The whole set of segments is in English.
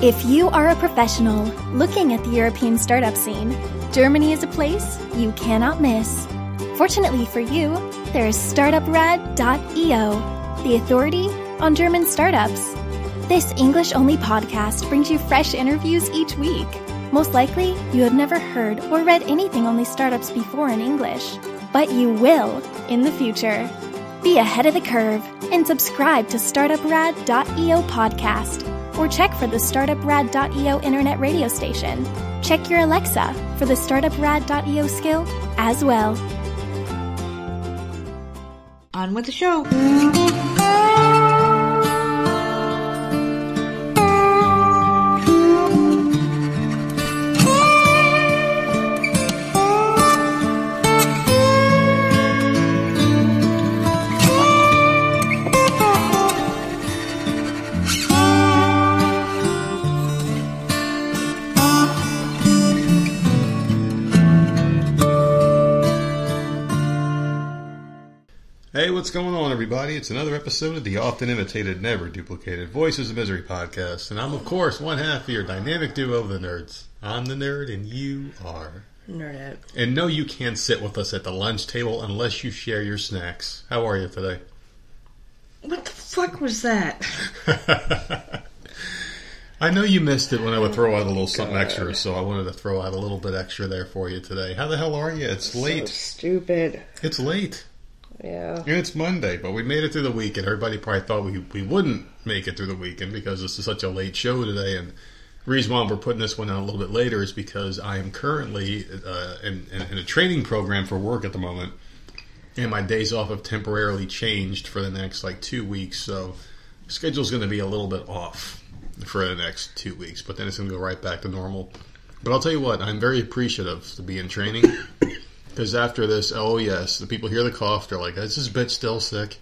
If you are a professional looking at the European startup scene, Germany is a place you cannot miss. Fortunately for you, there is startuprad.io, the authority on German startups. This English only podcast brings you fresh interviews each week. Most likely, you have never heard or read anything on these startups before in English, but you will in the future. Be ahead of the curve and subscribe to startuprad.io podcast or check for the startuprad.io internet radio station. Check your Alexa for the startuprad.io skill as well. On with the show. What's going on, everybody? It's another episode of the often imitated, never duplicated Voices of Misery podcast. And I'm, of course, one half of your dynamic duo of the nerds. I'm the nerd, and you are. Nerdette. And no, you can't sit with us at the lunch table unless you share your snacks. How are you today? What the fuck was that? I know you missed it when I would throw out a little something extra, so I wanted to throw out a little bit extra there for you today. How the hell are you? It's So late. stupid. It's late. Yeah. And it's Monday, but we made it through the weekend. Everybody probably thought we, we wouldn't make it through the weekend because this is such a late show today. And the reason why we're putting this one out a little bit later is because I am currently uh, in, in, in a training program for work at the moment. And my days off have temporarily changed for the next like two weeks. So schedule's going to be a little bit off for the next two weeks, but then it's going to go right back to normal. But I'll tell you what, I'm very appreciative to be in training. Because after this, oh yes, the people hear the cough. They're like, "Is this bitch still sick?"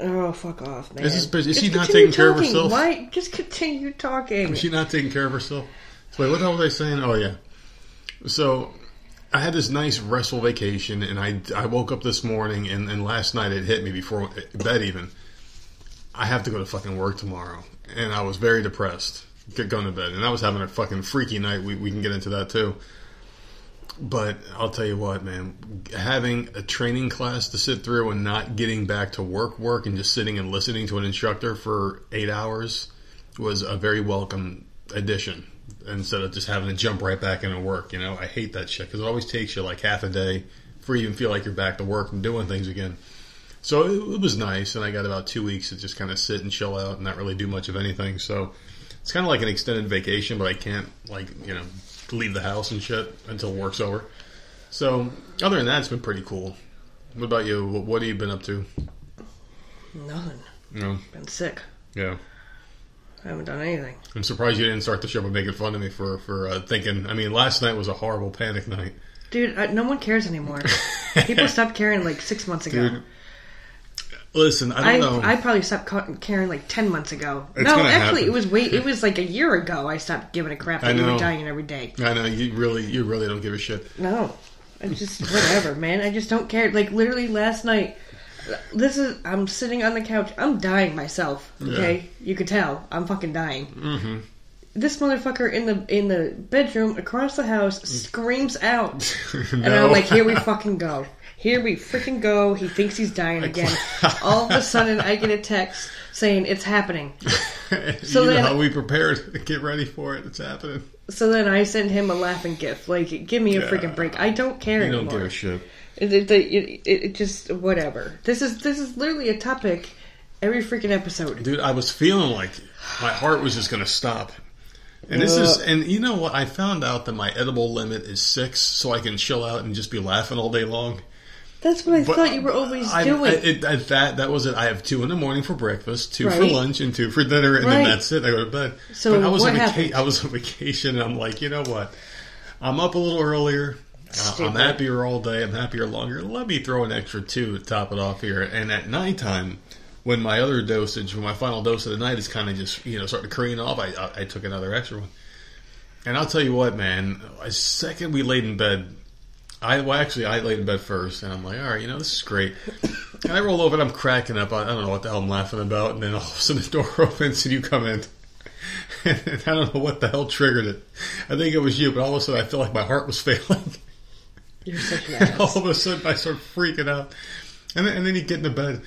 Oh, fuck off, man. Is this- bitch? is Just she not taking care of herself? Why? Just continue talking. Is she not taking care of herself? So wait, what the hell was I saying? Oh yeah. So I had this nice restful vacation, and I I woke up this morning, and, and last night it hit me before bed even. I have to go to fucking work tomorrow, and I was very depressed. Get going to bed, and I was having a fucking freaky night. We we can get into that too. But I'll tell you what, man, having a training class to sit through and not getting back to work, work, and just sitting and listening to an instructor for eight hours was a very welcome addition instead of just having to jump right back into work. You know, I hate that shit because it always takes you like half a day before you even feel like you're back to work and doing things again. So it, it was nice, and I got about two weeks to just kind of sit and chill out and not really do much of anything. So it's kind of like an extended vacation, but I can't like you know leave the house and shit until work's over. So other than that, it's been pretty cool. What about you? What, what have you been up to? Nothing. Know, Been sick. yeah. I haven't done anything. I'm surprised you didn't start the show by making fun of me for for uh, thinking. I mean, last night was a horrible panic night. Dude, I, no one cares anymore. People stopped caring like six months ago. Dude, Listen, I I, don't know. I probably stopped caring like ten months ago. It's no, actually, happen. it was wait. It was like a year ago. I stopped giving a crap I that you were dying every day. I know you really, you really don't give a shit. No, I just whatever, man. I just don't care. Like literally last night, this is I'm sitting on the couch. I'm dying myself. Okay, you could tell I'm fucking dying. Mm-hmm. This motherfucker in the in the bedroom across the house screams out, and I'm like, here we fucking go. Here we freaking go. He thinks he's dying again. All of a sudden, I get a text saying it's happening. So you know then- how we prepared. Get ready for it. It's happening. So then I send him a laughing gif. Like, give me a Yeah. freaking break. I don't care You anymore. don't give a shit. It, it, it, it, it just whatever. This is this is literally a topic every freaking episode. Dude, I was feeling like my heart was just going to stop. And this is, and you know what? I found out that my edible limit is six, so I can chill out and just be laughing all day long. That's what I But thought you were always I- doing. I- it, I- that that was it. I have two in the morning for breakfast, two for lunch, and two for dinner, and then that's it. I go to bed. So but I was on vaca- I was on vacation, and I'm like, you know what? I'm up a little earlier. Uh, I'm happier all day. I'm happier longer. Let me throw an extra two to top it off here. And at nighttime, when my other dosage, when my final dose of the night is kind of just you know starting to careen off, I, I I took another extra one. And I'll tell you what, man. Second we laid in bed, I well actually I laid in bed first, and I'm like, all right, you know this is great. And I roll over and I'm cracking up. I, I don't know what the hell I'm laughing about, and then all of a sudden the door opens and you come in. and I don't know what the hell triggered it. I think it was you, but all of a sudden I feel like my heart was failing. You're such an And all of a sudden I start freaking out. And then, and then you get into bed.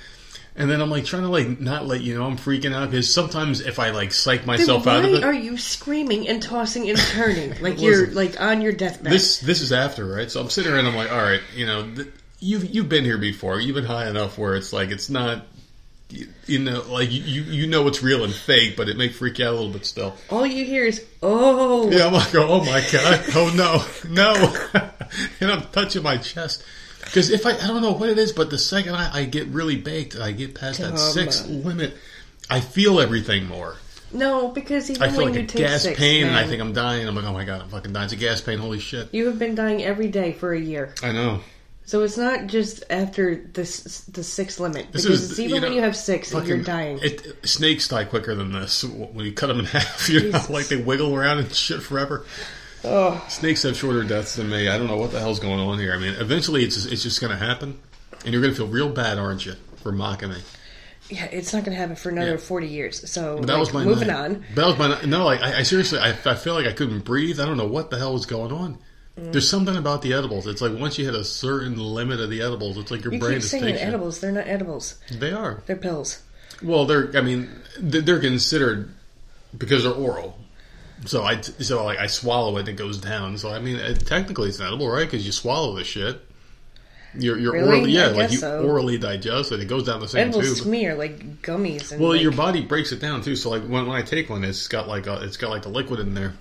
And then I'm like trying to like not let you know I'm freaking out because sometimes if I like psych myself out of why it, are you screaming and tossing and turning like you're like on your deathbed? this this is after right. So I'm sitting there and I'm like, all right, you know, th- you've you've been here before. You've been high enough where it's like it's not, you, you know, like you you you know it's real and fake, but it may freak you out a little bit still. All you hear is oh. Yeah, I'm like, oh my god, oh no, no, and I'm touching my chest because if I, I don't know what it is, but the second I, I get really baked, I get past that six limit, I feel everything more. No, because even I feel when like you a take gas six, pain, and I man, think I'm dying. I'm like, oh my god, I'm fucking dying. It's a gas pain. Holy shit! you have been dying every day for a year. I know. So it's not just after this the six limit This because is, it's even you know, when you have six and you're fucking- dying. It, snakes die quicker than this when you cut them in half. You know, Jesus. like they wiggle around and shit forever. Oh, Snakes have shorter deaths than me. I don't know what the hell's going on here. I mean, eventually it's just, it's just going to happen, and you're going to feel real bad, aren't you, for mocking me? yeah, it's not going to happen for another Yeah. forty years. So But that like, was my moving night. on. That was my no. Like I, I seriously, I, I feel like I couldn't breathe. I don't know what the hell was going on. Mm. There's something about the edibles. It's like once you hit a certain limit of the edibles, it's like your You brain keep just saying edibles. They're not edibles. They are. They're pills. Well, they're. I mean, they're considered because they're oral. So I so like I swallow it and it goes down. So I mean, it, technically it's edible, right? Because you swallow the shit. You're, you're Really? orally, yeah, like you so. orally digest it. It goes down the same tube. to me are like gummies. And Well, like, your body breaks it down too. So like when, when I take one, it's got like a, it's got like the liquid in there.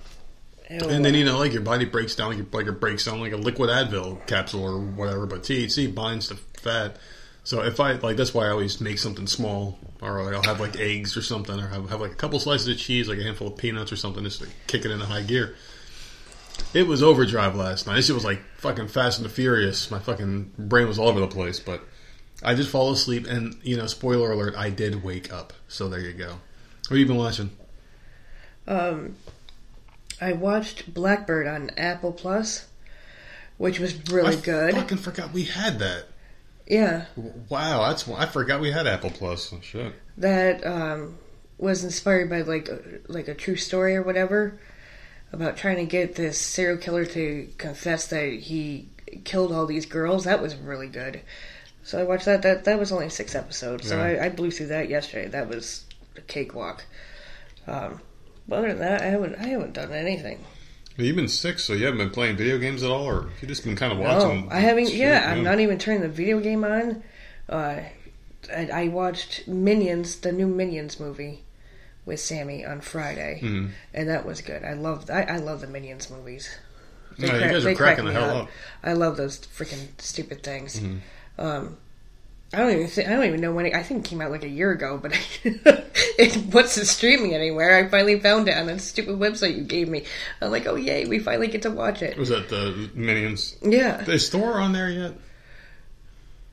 ew. And then you know, like your body breaks down, like, like it breaks down like a liquid Advil capsule or whatever. But THC binds to fat. So if I like, that's why I always make something small, or like I'll have like eggs or something, or have, have like a couple slices of cheese, like a handful of peanuts or something, just to kick it into high gear. It was overdrive last night. This shit was like fucking Fast and the Furious. My fucking brain was all over the place, but I just fall asleep. And you know, spoiler alert, I did wake up. So there you go. What have you been watching? Um, I watched Blackbird on Apple Plus, which was really I good. I fucking forgot we had that. Yeah, Wow, that's I forgot we had Apple Plus. Oh, shit. that um, was inspired by like a, like a true story or whatever about trying to get this serial killer to confess that he killed all these girls. That was really good. So I watched that. That that was only six episodes. So Yeah. I, I blew through that yesterday. That was a cakewalk. Um, but other than that, I haven't I haven't done anything. You've been sick, so you haven't been playing video games at all, or you just been kind of watching. No. I haven't. yeah, I'm not even turning the video game on. Uh, I, I watched Minions, the new Minions movie, with Sammy on Friday, Mhm. and that was good. I love. I, I love the Minions movies. They no, cra- you guys are cracking the crack me hell up. I love those freaking stupid things. Mhm. Um, I don't even. Think, I don't even know when. It, I think it came out like a year ago, but it wasn't streaming anywhere. I finally found it on that stupid website you gave me. I'm like, oh yay, we finally get to watch it. Was that the Minions? Yeah. Is Thor on there yet?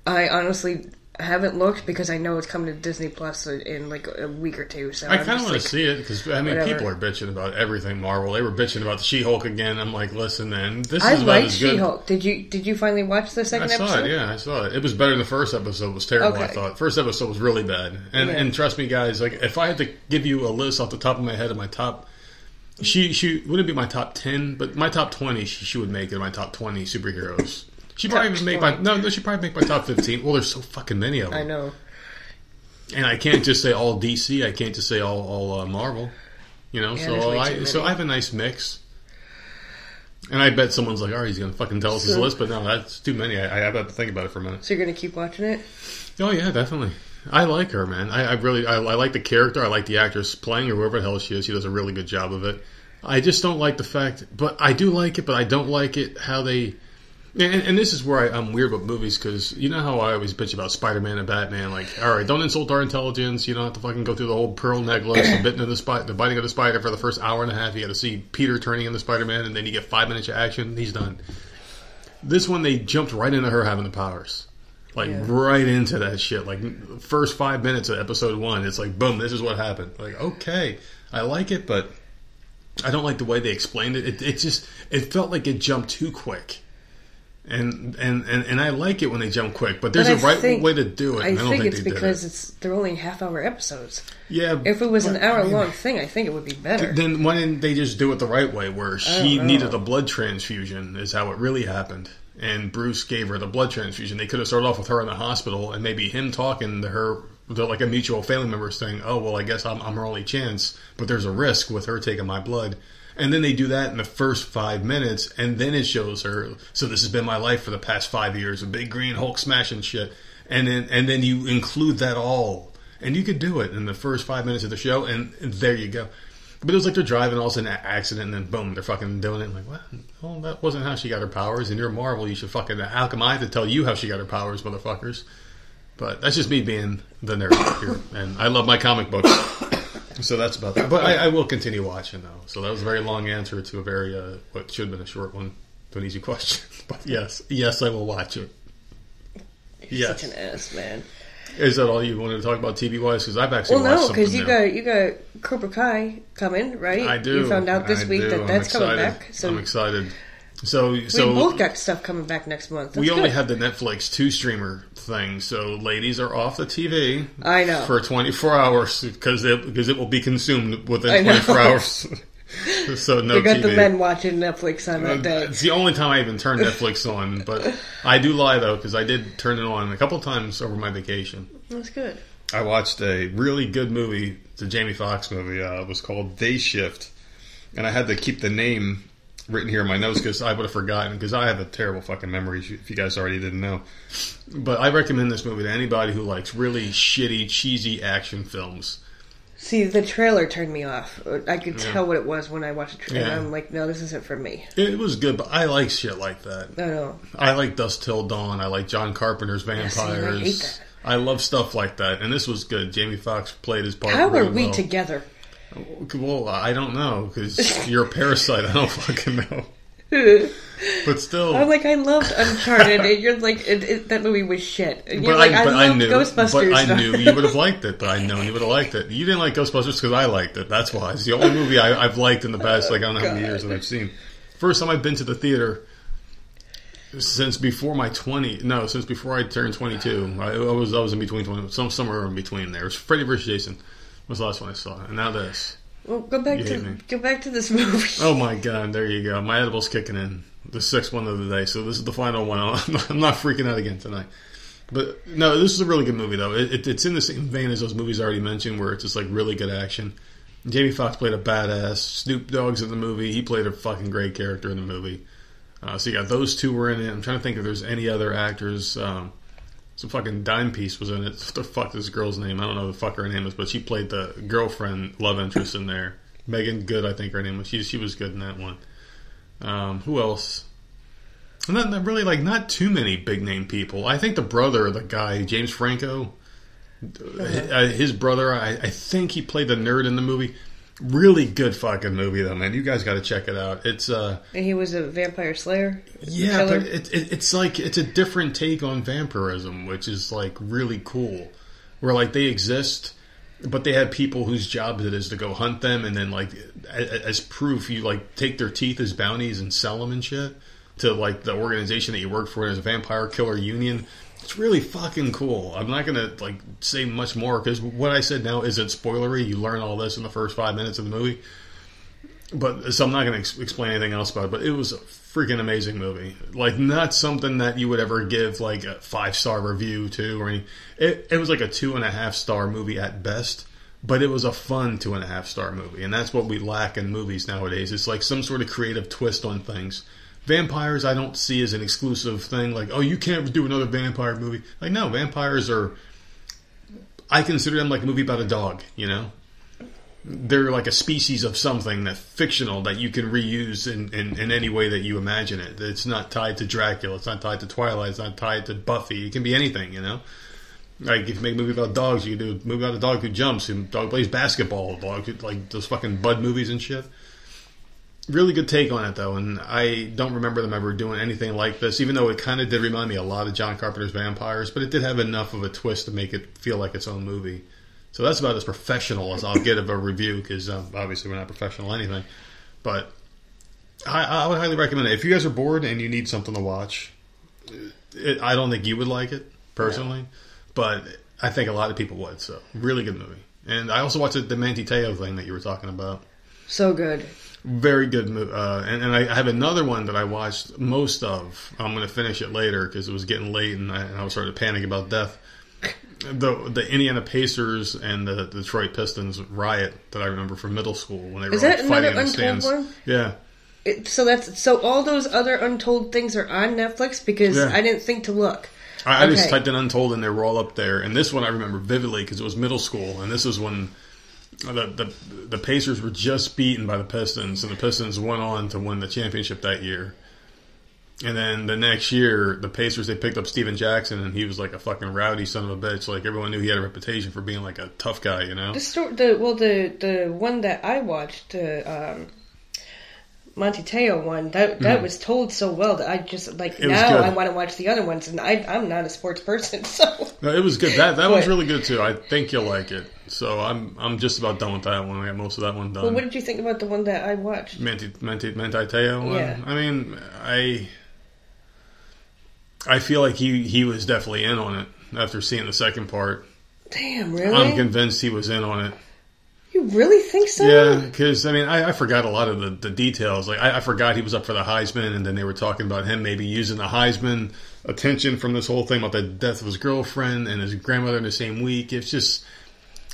I honestly haven't looked because I know it's coming to Disney Plus in like a week or two. So I kind of want to see it because I mean, whatever. people are bitching about everything Marvel. They were bitching about the She-Hulk again. I'm like, listen, man, this I is about like as good. She-Hulk. Did you did you finally watch the second? I saw episode? it. Yeah, I saw it. It was better than the first episode. It was terrible. I thought first episode was really bad. And Yeah. and trust me, guys, like if I had to give you a list off the top of my head of my top, she she wouldn't be my top ten, but my top twenty. She, she would make it my top twenty superheroes. She probably even make my no no. She probably make my top fifteen. Well, there's so fucking many of them. I know. and I can't just say all DC. I can't just say all all uh, Marvel. You know, Yeah, so I so. I have a nice mix. And I bet someone's like, "All right, he's gonna fucking tell us his list," but no, that's too many. I, I have to think about it for a minute. So you're gonna keep watching it? Oh yeah, definitely. I like her, man. I, I really, I, I like the character. I like the actress playing her, whoever the hell she is. She does a really good job of it. I just don't like the fact, but I do like it, but I don't like it how they. And, and this is where I, I'm weird about movies because you know how I always bitch about Spider-Man and Batman. Like, all right, don't insult our intelligence. You don't have to fucking go through the whole pearl necklace, the bitten of the spider, the biting of the spider for the first hour and a half. You got to see Peter turning into Spider-Man, and then you get five minutes of action. He's done. This one, they jumped right into her having the powers like Yeah. right into that shit. Like first five minutes of episode one, it's like boom, this is what happened. Like okay, I like it, but I don't like the way they explained it. It, it just it felt like it jumped too quick. And, and and and I like it when they jump quick, but there's But a right think- way to do it. I I don't think think, it's because it. it's they're only half hour episodes. Yeah, If it was an hour I mean, long thing, I think it would be better. Then why didn't they just do it the right way, where she needed a blood transfusion? Is how it really happened, and Bruce gave her the blood transfusion. They could have started off with her in the hospital, and maybe him talking to her, to like a mutual family member, saying, "Oh, well, I guess I'm, I'm her only chance, but there's a risk with her taking my blood." And then they do that in the first five minutes, and then it shows her. So this has been my life for the past five years, a big green Hulk smashing shit, and then and then you include that all, and you could do it in the first five minutes of the show, and, there you go. But it was like they're driving, all of a sudden, an accident, and then boom, they're fucking doing it. I'm like, what? Well, that wasn't how she got her powers, and you're Marvel. You should fucking. How come I have to tell you how she got her powers, motherfuckers? But that's just me being the nerd here, and I love my comic books. So that's about that. But I, I will continue watching though. So that was a very long answer to a very uh, what should have been a short one to an easy question. But yes, yes, I will watch it. Yes, Such an ass, man. is that all you wanted to talk about TV wise? Because I've actually Well, watched no, because you got you got Cobra Kai coming, right? I do. You found out this I week do. that that's coming back. So I'm excited. So so we both got stuff coming back next month. That's we only good. had the Netflix two streamer thing, so ladies are off the TV. I know. for 24 hours because it because it will be consumed within 24 hours. so no We got TV. the men watching Netflix on that day. It's the only time I even turn Netflix on, but I do lie though because I did turn it on a couple times over my vacation. That's good. I watched a really good movie. It's a Jamie Foxx movie. Uh, it was called Day Shift, and I had to keep the name written here in my notes because I would have forgotten because I have a terrible fucking memory. If you guys already didn't know, but I recommend this movie to anybody who likes really shitty, cheesy action films. See, the trailer turned me off. I could tell what it was when I watched the trailer. Yeah. I'm like, no, this isn't for me. It was good, but I like shit like that. I know. I like Dusk Till Dawn. I like John Carpenter's see, I Vampires. hate that. I love stuff like that, and this was good. Jamie Foxx played his part. How really are we well. together? Well, I don't know because you're a parasite. I don't fucking know. But still, I'm like, I loved Uncharted, and you're like, it, it, that movie was shit. And but like, I, but I love knew, Ghostbusters. but I knew you would have liked it. But I know you would have liked it. You didn't like Ghostbusters because I liked it. That's why it's the only movie I, I've liked in the past. Like I don't know how many years that I've seen. First time I've been to the theater since before my twenty. No, since before I turned twenty two. I, I was I was in between twenty, some somewhere in between there. It was Freddy vs. Jason was the last one I saw, and now this. well, go back You to hate me. go back to this movie. Oh my god, there you go. My edible's kicking in. The sixth one of the day. So this is the final one. I'm not, I'm not freaking out again tonight. But no, this is a really good movie though. It, it, it's in the same vein as those movies I already mentioned, where it's just like really good action. Jamie Foxx played a badass. Snoop Dogg's in the movie. He played a fucking great character in the movie. Uh, so you got those two were in it. I'm trying to think if there's any other actors. Um, some fucking dime piece was in it. What the fuck this girl's name? I don't know the fuck her name is, but she played the girlfriend, love interest in there. Meagan Good, I think her name was. She she was good in that one. Um, who else? And then really like not too many big name people. I think the brother of the guy, James Franco, uh, his brother, I, I think he played the nerd in the movie. Really good fucking movie though, man. You guys got to check it out. It's uh And he was a vampire slayer. yeah, but it, it, it's like it's a different take on vampirism, which is like really cool. Where like they exist, but they have people whose job it is to go hunt them, and then like as proof, you like take their teeth as bounties and sell them and shit to like the organization that you work for as a vampire killer union. It's really fucking cool. I'm not gonna like say much more because what I said now isn't spoilery. You learn all this in the first five minutes of the movie. But so I'm not to ex- explain anything else about it. But it was a freaking amazing movie. Like not something that you would ever give like a five star review to or any. It, it was like a two and a half star movie at best. But it was a fun two and a half star movie, and that's what we lack in movies nowadays. It's like some sort of creative twist on things. Vampires, I don't see as an exclusive thing. Like, oh, you can't do another vampire movie. Like, no, vampires are. I consider them like a movie about a dog. You know, they're like a species of something that fictional that you can reuse in, in, in any way that you imagine it. It's not tied to Dracula. It's not tied to Twilight. It's not tied to Buffy. It can be anything, you know. Like if you make a movie about dogs, you can do a movie about a dog who jumps and dog plays basketball. Dog like those fucking Bud movies and shit. Really good take on it though, and I don't remember them ever doing anything like this. Even though it kind of did remind me a lot of John Carpenter's Vampires, but it did have enough of a twist to make it feel like its own movie. So that's about as professional as I'll get of a review because um, obviously we're not professional or anything. But I, I would highly recommend it if you guys are bored and you need something to watch. it, I don't think you would like it personally, but I think a lot of people would. So really good movie. And I also watched the, the Manti Teo thing that you were talking about. So good. Very good movie. Uh, and, and I have another one that I watched most of. I'm going to finish it later because it was getting late and I, and I was starting to panic about death. The the Indiana Pacers and the, the Detroit Pistons riot that I remember from middle school when they were Is like, fighting in the untold stands. one? Yeah. It, so that's so all those other untold things are on Netflix because Yeah. I didn't think to look. I, I just Okay. typed in Untold and they were all up there. And this one I remember vividly because it was middle school, and this is when the, the the Pacers were just beaten by the Pistons, and the Pistons went on to win the championship that year. And then the next year, the Pacers they picked up Stephen Jackson, and he was like a fucking rowdy son of a bitch. Like everyone knew he had a reputation for being like a tough guy, you know. The story, the well, the the one that I watched, the um, Manti Teo one, that that was told so well that I just like. It now. I want to watch the other ones, and I I'm not a sports person, so No, it was good. That that But- really good too. I think you'll like it. So I'm I'm just about done with that one. I got most of that one done. Well, what did you think about the one that I watched? Manti Manti Manti Teo one. Yeah. I mean, I I feel like he he was definitely in on it after seeing the second part. Damn, really? I'm convinced he was in on it. you really think so? Yeah, because I mean, I, I forgot a lot of the, the details. Like I, I forgot he was up for the Heisman, and then they were talking about him maybe using the Heisman attention from this whole thing about the death of his girlfriend and his grandmother in the same week. It's just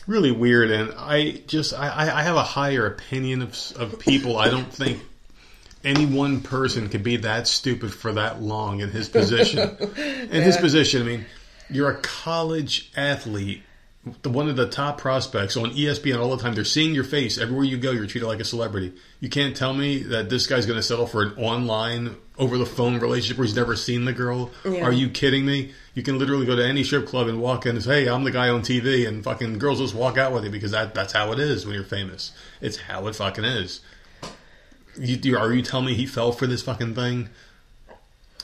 really weird, and I just I, I have a higher opinion of of people. I don't think any one person could be that stupid for that long in his position. in his position, I mean, you're a college athlete, the one of the top prospects on ESPN all the time. They're seeing your face everywhere you go. You're treated like a celebrity. You can't tell me that this guy's going to settle for an online, over the phone relationship where he's never seen the girl. Yeah. Are you kidding me? You can literally go to any strip club and walk in and say, "Hey, I'm the guy on TV," and fucking girls just walk out with you because that that's how it is when you're famous. It's how it fucking is. You, you, are you telling me he fell for this fucking thing?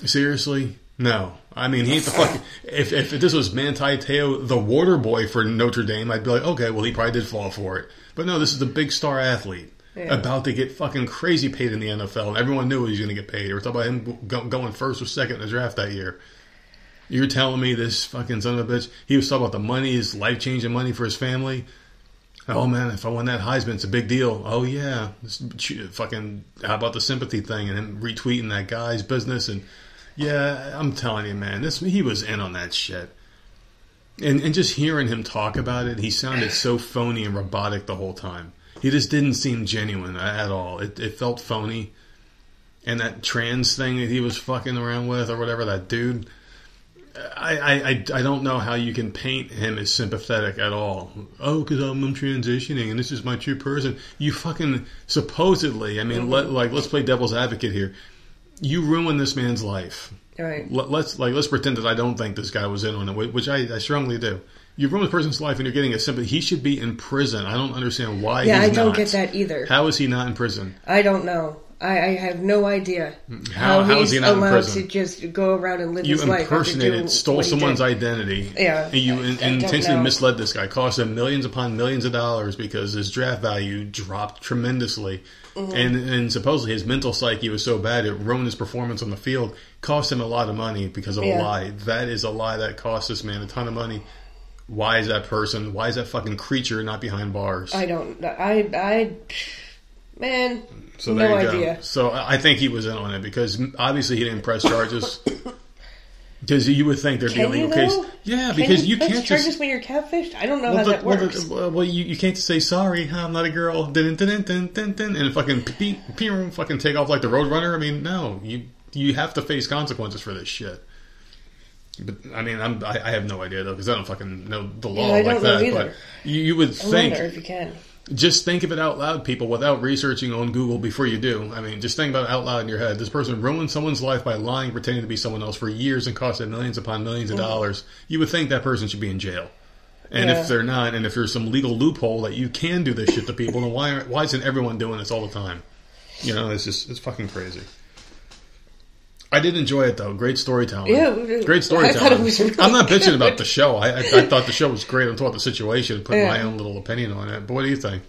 Seriously? No. I mean, he ain't the fucking. If, if this was Manti Teo, the water boy for Notre Dame, I'd be like, okay, well, he probably did fall for it. But no, this is a big star athlete Yeah. about to get fucking crazy paid in the NFL, and everyone knew he was going to get paid. We're talking about him go, going first or second in the draft that year. You're telling me this fucking son of a bitch, he was talking about the money, his life changing money for his family. Oh man, if I won that Heisman, it's a big deal. Oh yeah, This fucking how about the sympathy thing and him retweeting that guy's business and yeah, I'm telling you, man, this he was in on that shit. And and just hearing him talk about it, he sounded so phony and robotic the whole time. He just didn't seem genuine at all. It it felt phony. And that trans thing that he was fucking around with or whatever, that dude. I, I, I, don't know how you can paint him as sympathetic at all. Oh, because I'm, I'm transitioning and this is my true person. You fucking supposedly, I mean, let, like let's play devil's advocate here. You ruined this man's life. All right. Let, let's like let's pretend that I don't think this guy was in on it, which I, I strongly do. You ruined a person's life and you're getting a sympathy. He should be in prison. I don't understand why. Yeah, I don't not. get that either. How is he not in prison? I don't know. I, I have no idea How- how is he's he not in allowed prison? to just go around and live You his life. doing impersonated, stole someone's identity. Yeah. And you in, I intentionally know. misled this guy. Cost him millions upon millions of dollars because his draft value dropped tremendously. Mm-hmm. And and supposedly his mental psyche was so bad it ruined his performance on the field. Cost him a lot of money because of a lie. That is a lie that cost this man a ton of money. Why is that person? Why is that fucking creature not behind bars? I don't. I. I. Man. So no there you idea. go. So I think he was in on it because obviously he didn't press charges. Because you would think there'd be a legal case. Yeah, Can because you, press can't charges just. when you're catfished. I don't know Well, how the- that well, the- works. well, you, you can't say sorry. I'm not a girl. Dun, dun, dun, dun, dun, and fucking pe- pe- fucking take off like the Roadrunner. I mean, no, you you have to face consequences for this shit. But I mean, I'm, I, I have no idea though because I don't fucking know the law I like that. either. But you, you would I think if you can. Just think of it out loud, people, without researching on Google before you do. I mean, just think about it out loud in your head. This person ruined someone's life by lying, pretending to be someone else for years and costed millions upon millions of mm-hmm. dollars. You would think that person should be in jail. And Yeah. if they're not, and if there's some legal loophole that you can do this shit to people, then why why isn't everyone doing this all the time? You know, it's just it's fucking crazy. I did enjoy it though. Great storytelling. Yeah, great storytelling. thought it was really I'm not bitching good. about the show. I, I, I thought the show was great. I thought the situation, putting Yeah. my own little opinion on it. But what do you think?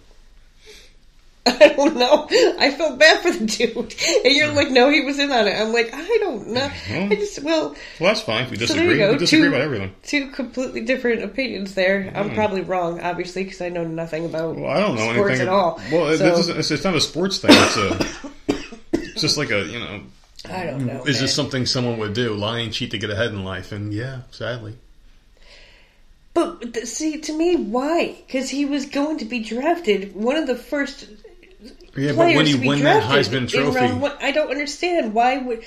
I don't know. I felt bad for the dude, and you're like, no, he was in on it. I'm like, I don't know. Mm-hmm. I just well, Well, that's fine. We so disagree. go. We disagree two, about everything. two completely different opinions there. I'm mm. probably wrong, obviously, because I know nothing about Well, I don't know sports anything at all. Well, so, it's, it's not a sports thing. It's a. It's just like a you know. I don't mm. know. Is man. this something someone would do? Lie and cheat to get ahead in life? And yeah, sadly. But see, to me, why? Because he was going to be drafted, one of the first Yeah, but players when you to be that drafted Heisman in Trophy, round one. I don't understand why would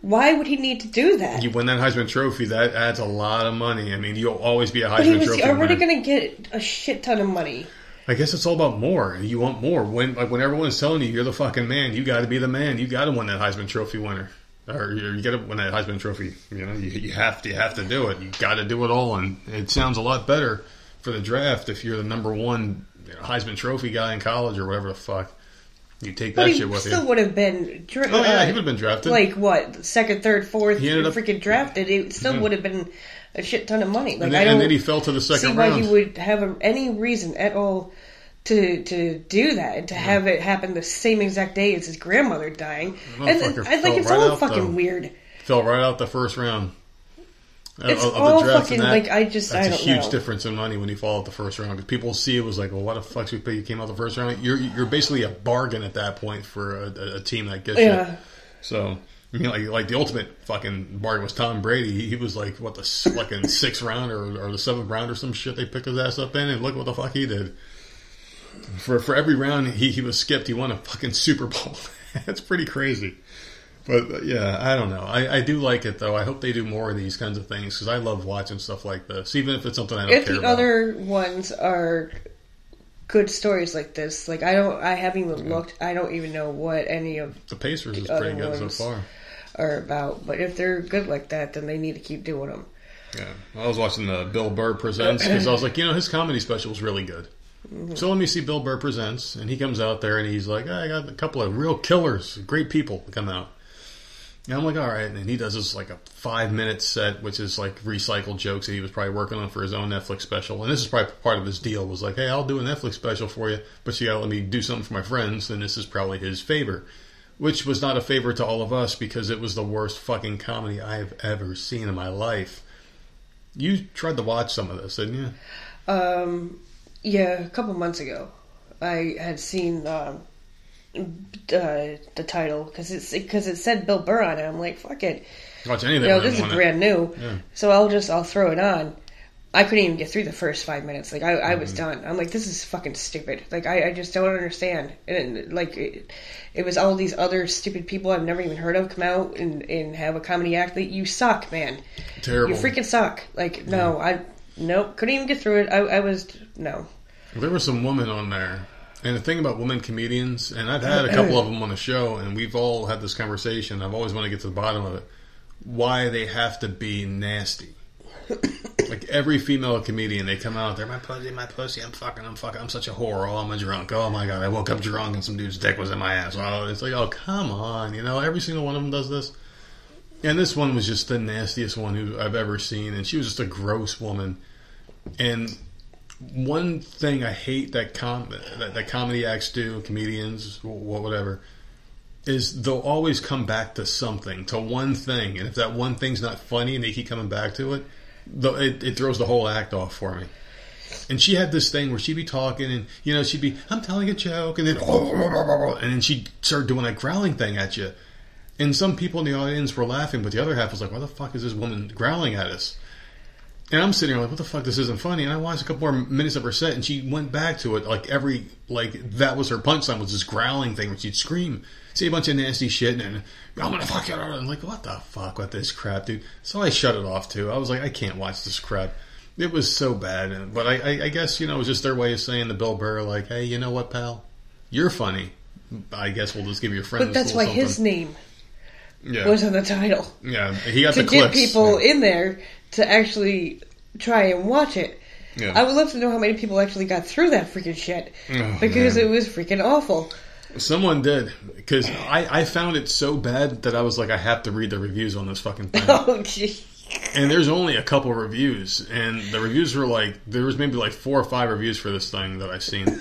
why would he need to do that? you win that Heisman Trophy, that adds a lot of money. I mean, you'll always be a Heisman but he Heisman was Trophy already going to get a shit ton of money. I guess it's all about more. You want more. When like when everyone's telling you you're the fucking man, you got to be the man. You got to win that Heisman Trophy winner, or you, you got to win that Heisman Trophy. You know, you, you have to you have to do it. You got to do it all, and it sounds a lot better for the draft if you're the number one you know, Heisman Trophy guy in college or whatever the fuck. You take that shit with still you. Still would have been. Dra- Oh yeah, uh, he would have been drafted. like what second, third, fourth, He ended up- freaking drafted. It still Yeah. would have been a shit ton of money. Like and, I don't and then he fell to the second see second why round. he would have a, any reason at all to to do that and to have it happen the same exact day as his grandmother dying. And, and, like it's right all out, fucking weird. fell right out the first round. of- It's of the all draft fucking that, like I just That's I a huge know. difference in money when you fall out the first round because people see it was like, well, what the pay? You came out the first round. You're you're basically a bargain at that point for a, a, a team that gets Yeah. you. So you know, like like the ultimate fucking bargain was Tom Brady. He, he was like what the fucking sixth round or, or the seventh round or some shit they picked his ass up in, and look what the fuck he did. For for every round he, he was skipped, he won a fucking Super Bowl. That's pretty crazy. But yeah, I don't know. I, I do like it though. I hope they do more of these kinds of things because I love watching stuff like this, even if it's something I don't If care the about. other ones are good stories like this, like I don't, I haven't even looked. I don't even know what any of the Pacers is the pretty good ones- so far. Are about. But if they're good like that, then they need to keep doing them. Yeah, I was watching the Bill Burr presents because I was like, you know, his comedy special is really good. Mm-hmm. So let me see Bill Burr presents, and he comes out there and he's like, I got a couple of real killers, great people to come out. And I'm like, all right, and he does this like a five minute set, which is like recycled jokes that he was probably working on for his own Netflix special. And this is probably part of his deal was like, hey, I'll do a Netflix special for you, but you gotta let me do something for my friends, and this is probably his favor. Which was not a favor to all of us because it was the worst fucking comedy I've ever seen in my life. You tried to watch some of this, didn't you? Um, yeah, a couple months ago, I had seen um, uh, the title because it's because it said Bill Burr on it. I'm like, fuck it, Watch anything. you know, this is want it. brand new, Yeah. so I'll just I'll throw it on. I couldn't even get through the first five minutes. Like I, I Mm-hmm. was done. I'm like, this is fucking stupid. Like I, I just don't understand. And like, it, it was all these other stupid people I've never even heard of come out and, and have a comedy act. Like, you suck, man. Terrible. You freaking suck. Like no, I nope, couldn't even get through it. I, I was no. There were some women on there. And the thing about women comedians, and I've had a couple of them on the show, and we've all had this conversation. I've always wanted to get to the bottom of it. Why they have to be nasty. Like every female comedian, they come out there, my pussy, my pussy, I'm fucking, I'm fucking, I'm such a whore. Oh, I'm a drunk. Oh my god, I woke up drunk and some dude's dick was in my ass. Oh, it's like, oh, come on. You know, every single one of them does this. And this one was just the nastiest one who I've ever seen, and she was just a gross woman. And one thing I hate that com that, that comedy acts do, comedians, whatever, is they'll always come back to something, to one thing, and if that one thing's not funny and they keep coming back to it, the, it, it throws the whole act off for me. And she had this thing where she'd be talking, and you know, she'd be, "I'm telling a joke," and then, and then she'd start doing that growling thing at you. And some people in the audience were laughing, but the other half was like, "Why the fuck is this woman growling at us?" And I'm sitting there like, what the fuck? This isn't funny. And I watched a couple more minutes of her set, and she went back to it like every like that was her punchline was this growling thing where she'd scream, say a bunch of nasty shit, and I'm gonna fuck you. I'm like, what the fuck with this crap, dude? So I shut it off too. I was like, I can't watch this crap. It was so bad, but I, I, I guess you know it was just their way of saying to Bill Burr, like, hey, you know what, pal, you're funny. I guess we'll just give you a friend. But that's why his name yeah, was on the title yeah, he got to the get clicks. people in there to actually try and watch it. Yeah. I would love to know how many people actually got through that freaking shit Oh, because man. it was freaking awful. Someone did because I, I found it so bad that I was like, I have to read the reviews on this fucking thing. Oh gee. and there's only a couple reviews, and the reviews were like there was maybe like four or five reviews for this thing that I've seen,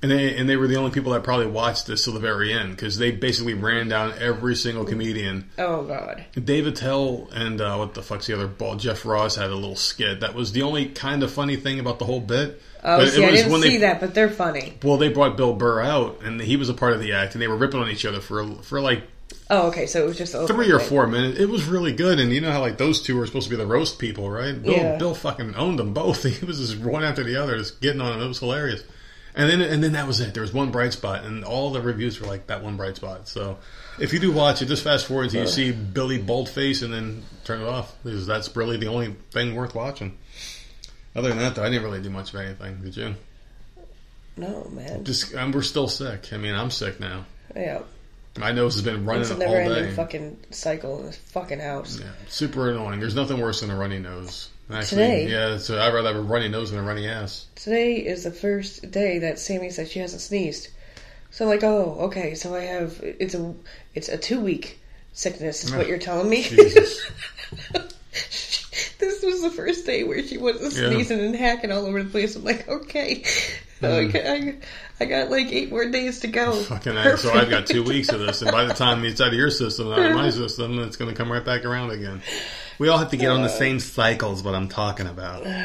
And they and they were the only people that probably watched this till the very end because they basically ran down every single comedian. Oh God. Dave Attell and uh, what the fuck's the other ball? Jeff Ross had a little skit. That was the only kind of funny thing about the whole bit. Oh, But see, I didn't see they, that, but they're funny. Well, they brought Bill Burr out, and he was a part of the act, and they were ripping on each other for for like Oh, okay. So it was just a three or four minutes. It was really good, and you know how like those two were supposed to be the roast people, right? Bill, Yeah. Bill fucking owned them both. He was just one after the other, just getting on them. It was hilarious. And then and then that was it. There was one bright spot, and all the reviews were like that one bright spot. So if you do watch it, just fast forward until you see Billy Boldface, and then turn it off because that's really the only thing worth watching. Other than that, though, I didn't really do much of anything. Did you? No, man. Just um, we're still sick. I mean, I'm sick now. Yeah. My nose has been running It's a all never-ending day. fucking cycle in this fucking house. Yeah, super annoying. There's nothing worse than a runny nose. Actually, Today? yeah, so I'd rather have a runny nose than a runny ass. Today is the first day that Sammy said she hasn't sneezed. So I'm like, oh, okay. So I have it's a it's a two week sickness is what you're telling me. Jesus. this was the first day where she wasn't Yeah. sneezing and hacking all over the place. I'm like, okay, Mm. okay I, I got like eight more days to go. Fucking. So I've got two weeks of this, and by the time it's out of your system and out of my system, it's going to come right back around again. We all have to get on the same cycles. What I'm talking about.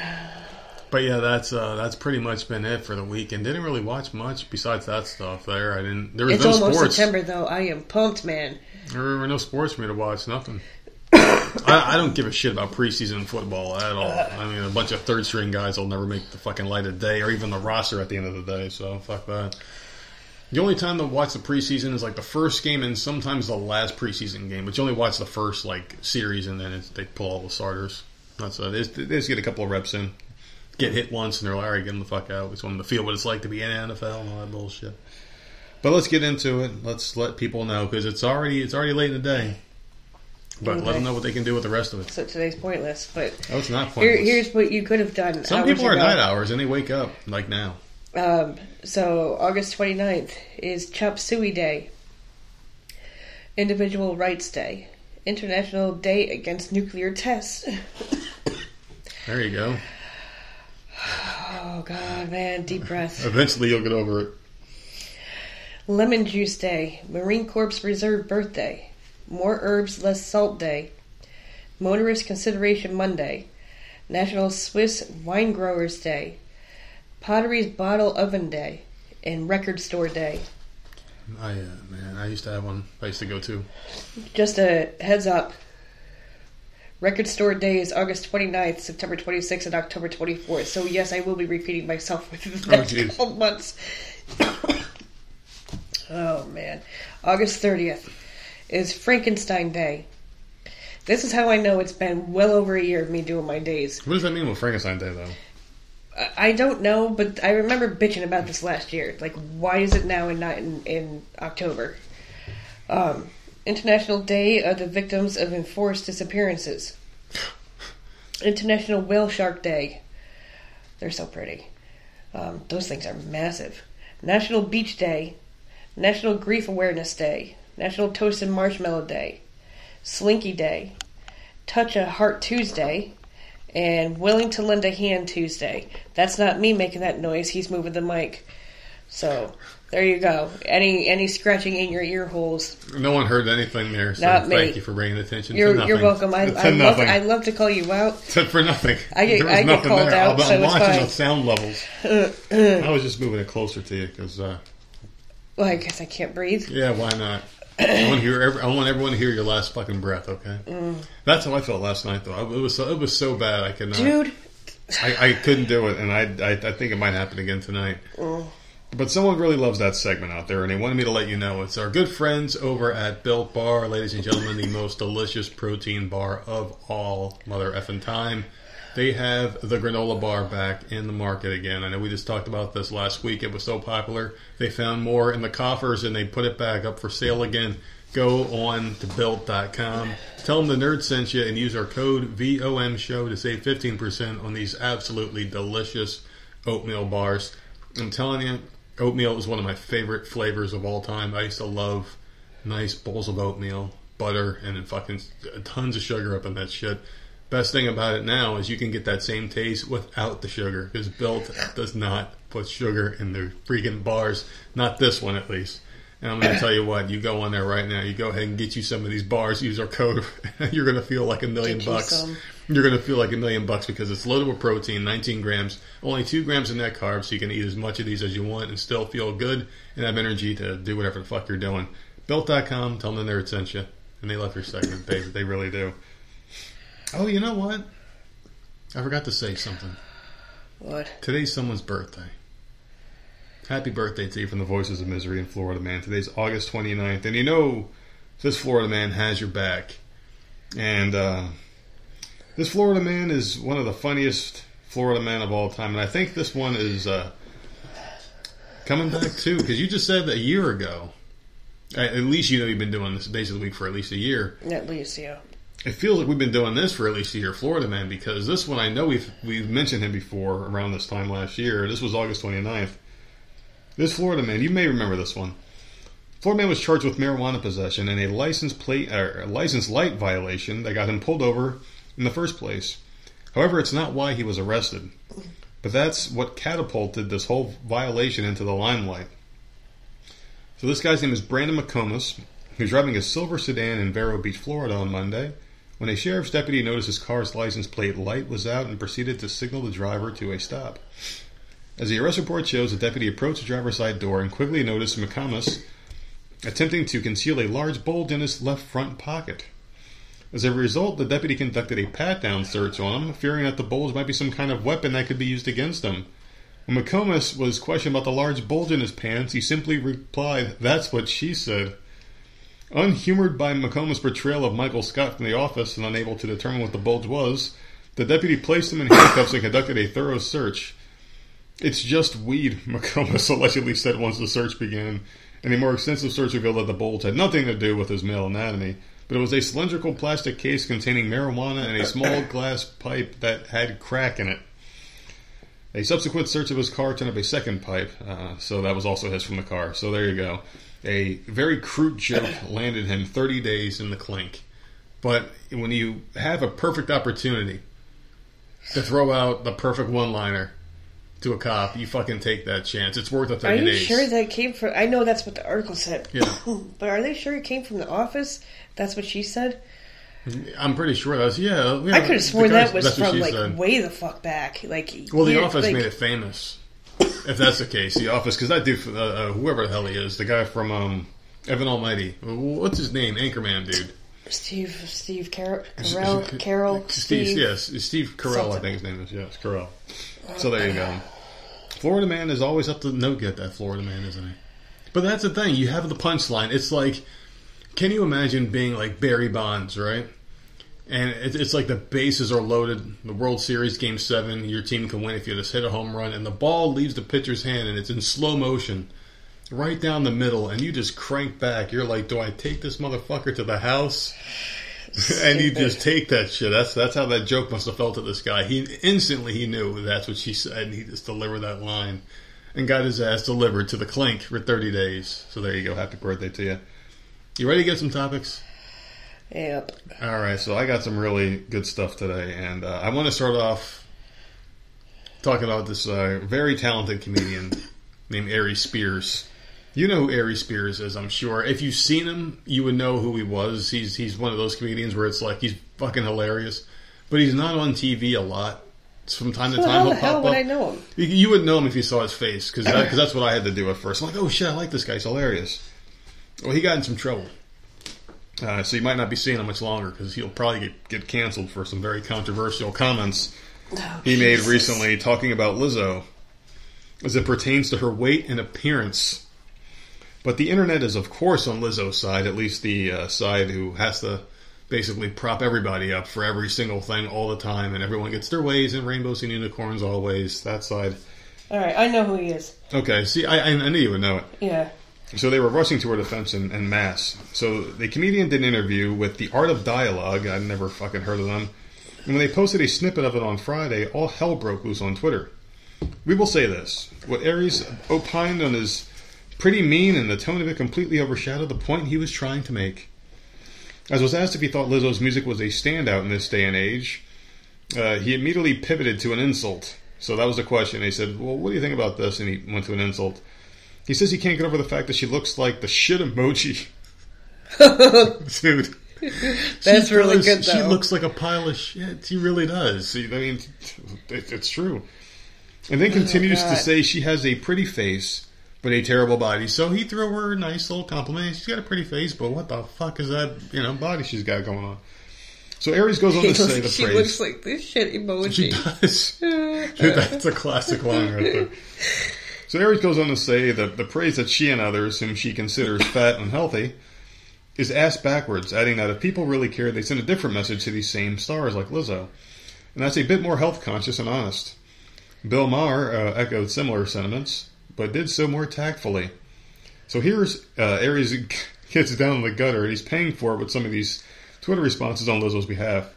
But yeah, that's uh, that's pretty much been it for the weekend. Didn't really watch much besides that stuff. There, I didn't. There was It's no almost sports. September though. I am pumped, man. There were no sports for me to watch. Nothing. I, I don't give a shit about preseason football at all. I mean, a bunch of third string guys will never make the fucking light of day or even the roster at the end of the day. So fuck that. The only time to watch the preseason is like the first game and sometimes the last preseason game, but you only watch the first like series and then it's, they pull all the starters. That's it. They just, they just get a couple of reps in, get hit once, and they're like, all right, get them the fuck out. We just want them to feel what it's like to be in NFL and all that bullshit. But let's get into it. Let's let people know because it's already it's already late in the day. But let them know what they can do with the rest of it. So today's pointless, but Oh, it's not here, pointless. here's what you could have done. Some people are ago. night hours and they wake up like now. Um, so August 29th is Chop Suey Day, Individual Rights Day, International Day Against Nuclear Tests. There you go. Oh God, man, deep breath. Eventually, you'll get over it. Lemon Juice Day, Marine Corps Reserve Birthday, More Herbs Less Salt Day, Motorist Consideration Monday, National Swiss Wine Growers Day, Pottery's Bottle Oven Day, and Record Store Day. I uh, man, I used to have one. I used to go to. Just a heads up. Record Store Day is August 29th, September 26th, and October 24th. So, yes, I will be repeating myself within the Oh, next jeez. couple months. oh, man. August 30th is Frankenstein Day. This is how I know it's been well over a year of me doing my days. What does that mean with Frankenstein Day though? I- don't know, but I remember bitching about this last year. Like, why is it now and not in, in October? Um, International Day of the Victims of Enforced Disappearances. International Whale Shark Day. They're so pretty. Um, those things are massive. National Beach Day. National Grief Awareness Day. National Toasted Marshmallow Day. Slinky Day. Touch a Heart Tuesday and willing to lend a hand Tuesday. That's not me making that noise. He's moving the mic. So there you go. Any any scratching in your ear holes. No one heard anything there, so Not me. thank you for bringing attention. to You're nothing. you're welcome. I, To I love. I love to call you out. Except for nothing. I get- I get called there. out, I'm, so watching the sound levels. I was just moving it closer to you because, uh, Well, I guess I can't breathe. yeah, why not? I want to hear. Every, I want everyone to hear your last fucking breath. Okay, mm. that's how I felt last night. Though it was so, it was so bad. I could not. Dude, I, I couldn't do it, and I, I I think it might happen again tonight. Mm. But someone really loves that segment out there, and they wanted me to let you know. It's our good friends over at Built Bar, ladies and gentlemen, the most delicious protein bar of all mother effing time. They have the granola bar back in the market again. I know we just talked about this last week. It was so popular. They found more in the coffers and they put it back up for sale again. Go on to built.com. Tell them the nerd sent you and use our code VOM show to save 15% on these absolutely delicious oatmeal bars. I'm telling you, oatmeal is one of my favorite flavors of all time. I used to love nice bowls of oatmeal, butter, and then fucking tons of sugar up in that shit. Best thing about it now is you can get that same taste without the sugar because Built does not put sugar in their freaking bars. Not this one, at least. And I'm going to tell you what, you go on there right now, you go ahead and get you some of these bars, use our code, you're going to feel like a million Get bucks. some. You're going to feel like a million bucks because it's loaded with protein, 19 grams, only 2 grams of net carbs, so you can eat as much of these as you want and still feel good and have energy to do whatever the fuck you're doing. Built.com, tell them the nerd sent you. And they love your segment. They, they really do. Oh, you know what? I forgot to say something. What? Today's someone's birthday. Happy birthday to you from the Voices of Misery in Florida Man. Today's August 29th. And you know, this Florida man has your back. And uh, this Florida man is one of the funniest Florida men of all time. And I think this one is uh, coming back too. Because you just said that a year ago, at at least you know you've been doing this Days of the Week for at least a year At least, yeah. It feels like we've been doing this for at least a year, Florida Man, because this one I know we've we've mentioned him before around this time last year. This was August 29th. This Florida man, you may remember this one. Florida man was charged with marijuana possession and a license plate or license light violation that got him pulled over in the first place. However, it's not why he was arrested. But that's what catapulted this whole violation into the limelight. So this guy's name is Brandon McComas. He was driving a silver sedan in Vero Beach, Florida on Monday when a sheriff's deputy noticed his car's license plate light was out and proceeded to signal the driver to a stop. As the arrest report shows, the deputy approached the driver's side door and quickly noticed McComas attempting to conceal a large bulge in his left front pocket. As a result, the deputy conducted a pat down search on him, fearing that the bulge might be some kind of weapon that could be used against him. When McComas was questioned about the large bulge in his pants, he simply replied, That's what she said. Unhumored by McComas' portrayal of Michael Scott from The Office and unable to determine what the bulge was, the deputy placed him in handcuffs and conducted a thorough search. It's just weed, McComas allegedly said once the search began, and a more extensive search revealed that the bulge had nothing to do with his male anatomy, but it was a cylindrical plastic case containing marijuana and a small glass pipe that had crack in it. A subsequent search of his car turned up a second pipe, uh, so that was also his from the car. So there you go. A very crude joke landed him 30 days in the clink. But when you have a perfect opportunity to throw out the perfect one-liner to a cop, you fucking take that chance. It's worth the 30 Are you days. sure that came from? I know that's what the article said. Yeah. but are they sure it came from the office? That's what she said. I'm pretty sure yeah I could have sworn that was from like said. way the fuck back. Like, Well, The Office like, made it famous. If that's the case, The Office, because that dude, uh, uh, whoever the hell he is, the guy from um, Evan Almighty, what's his name? Anchorman dude. Steve, Steve Carroll, Carell, Carol, Steve, Steve. yes, Steve Carell, I think his name is. Yes, Carell. So there you go. Florida man is always up to no good. That Florida man, isn't he? But that's the thing. You have the punchline. It's like, can you imagine being like Barry Bonds, right? And it, it's like the bases are loaded. The World Series Game Seven, your team can win if you just hit a home run, and the ball leaves the pitcher's hand, and it's in slow motion, right down the middle, and you just crank back. You're like, do I take this motherfucker to the house? and you just take that shit. That's that's how that joke must have felt to this guy. He instantly he knew that's what she said, and he just delivered that line, and got his ass delivered to the clink for 30 days. So there you go. Happy birthday to you. You ready to get some topics? Yep. All right, so I got some really good stuff today, and uh, I want to start off talking about this uh, very talented comedian named Ari Spears. You know who Ari Spears is, I'm sure. If you've seen him, you would know who he was. He's he's one of those comedians where it's like he's fucking hilarious, but he's not on TV a lot. It's from time to time how he'll the hell would up. I know him? You, you would know him if you saw his face, because that, that's what I had to do at first. I'm like, oh shit, I like this guy. He's hilarious. Well, he got in some trouble. Uh, so you might not be seeing him much longer because he'll probably get, get canceled for some very controversial comments Oh, he made Jesus. recently talking about Lizzo as it pertains to her weight and appearance. But the internet is, of course, on Lizzo's side, at least the uh, side who has to basically prop everybody up for every single thing all the time, and everyone gets their ways and rainbows and unicorns always. That side. All right, I know who he is. Okay, see, I, I I knew you would know it. Yeah. So they were rushing to her defense in, in mass. So the comedian did an interview with the Art of Dialogue. I'd never fucking heard of them. And when they posted a snippet of it on Friday, all hell broke loose on Twitter. We will say this: what Aries opined on is pretty mean, and the tone of it completely overshadowed the point he was trying to make. As was asked if he thought Lizzo's music was a standout in this day and age, uh, he immediately pivoted to an insult, So that was the question. He said, "Well, what do you think about this?" And he went to an insult. He says he can't get over the fact that she looks like the shit emoji. Dude. That's She really does. good, She looks like a pile of shit. She really does. I mean, it, it's true. And then oh, continues to Oh, say she has a pretty face, but a terrible body. So he threw her a nice little compliment. She's got a pretty face, but what the fuck is that, you know, body she's got going on? So Aries goes on to say the she praise. looks like this shit emoji. She does. Dude, that's a classic line right there. So Aries goes on to say that the praise that she and others, whom she considers fat and healthy, is asked backwards, adding that if people really cared, they'd send a different message to these same stars like Lizzo. And that's a bit more health conscious and honest. Bill Maher uh, echoed similar sentiments, but did so more tactfully. So here's uh, Aries gets down in the gutter, and he's paying for it with some of these Twitter responses on Lizzo's behalf.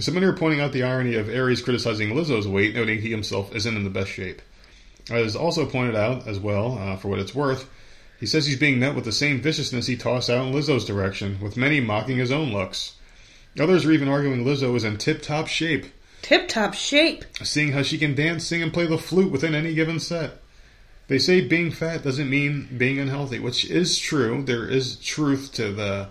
So many are pointing out the irony of Aries criticizing Lizzo's weight, noting he himself isn't in the best shape. As also pointed out as well, uh, for what it's worth, he says he's being met with the same viciousness he tossed out in Lizzo's direction, with many mocking his own looks. Others are even arguing Lizzo is in tip-top shape, Tip top shape. seeing how she can dance, sing, and play the flute within any given set. They say being fat doesn't mean being unhealthy, which is true. There is truth to the.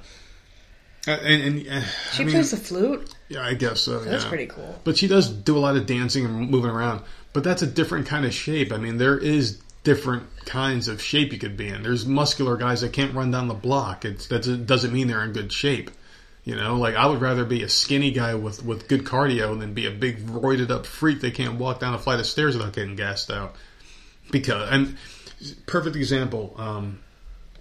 Uh, and, and uh, She I mean, plays the flute. yeah, I guess so. That's yeah. pretty cool. But she does do a lot of dancing and moving around. But that's a different kind of shape. I mean, there is different kinds of shape you could be in. There's muscular guys that can't run down the block. It's, that doesn't mean they're in good shape. You know, like I would rather be a skinny guy with, with good cardio than be a big roided up freak that can't walk down a flight of stairs without getting gassed out. Because and perfect example, um,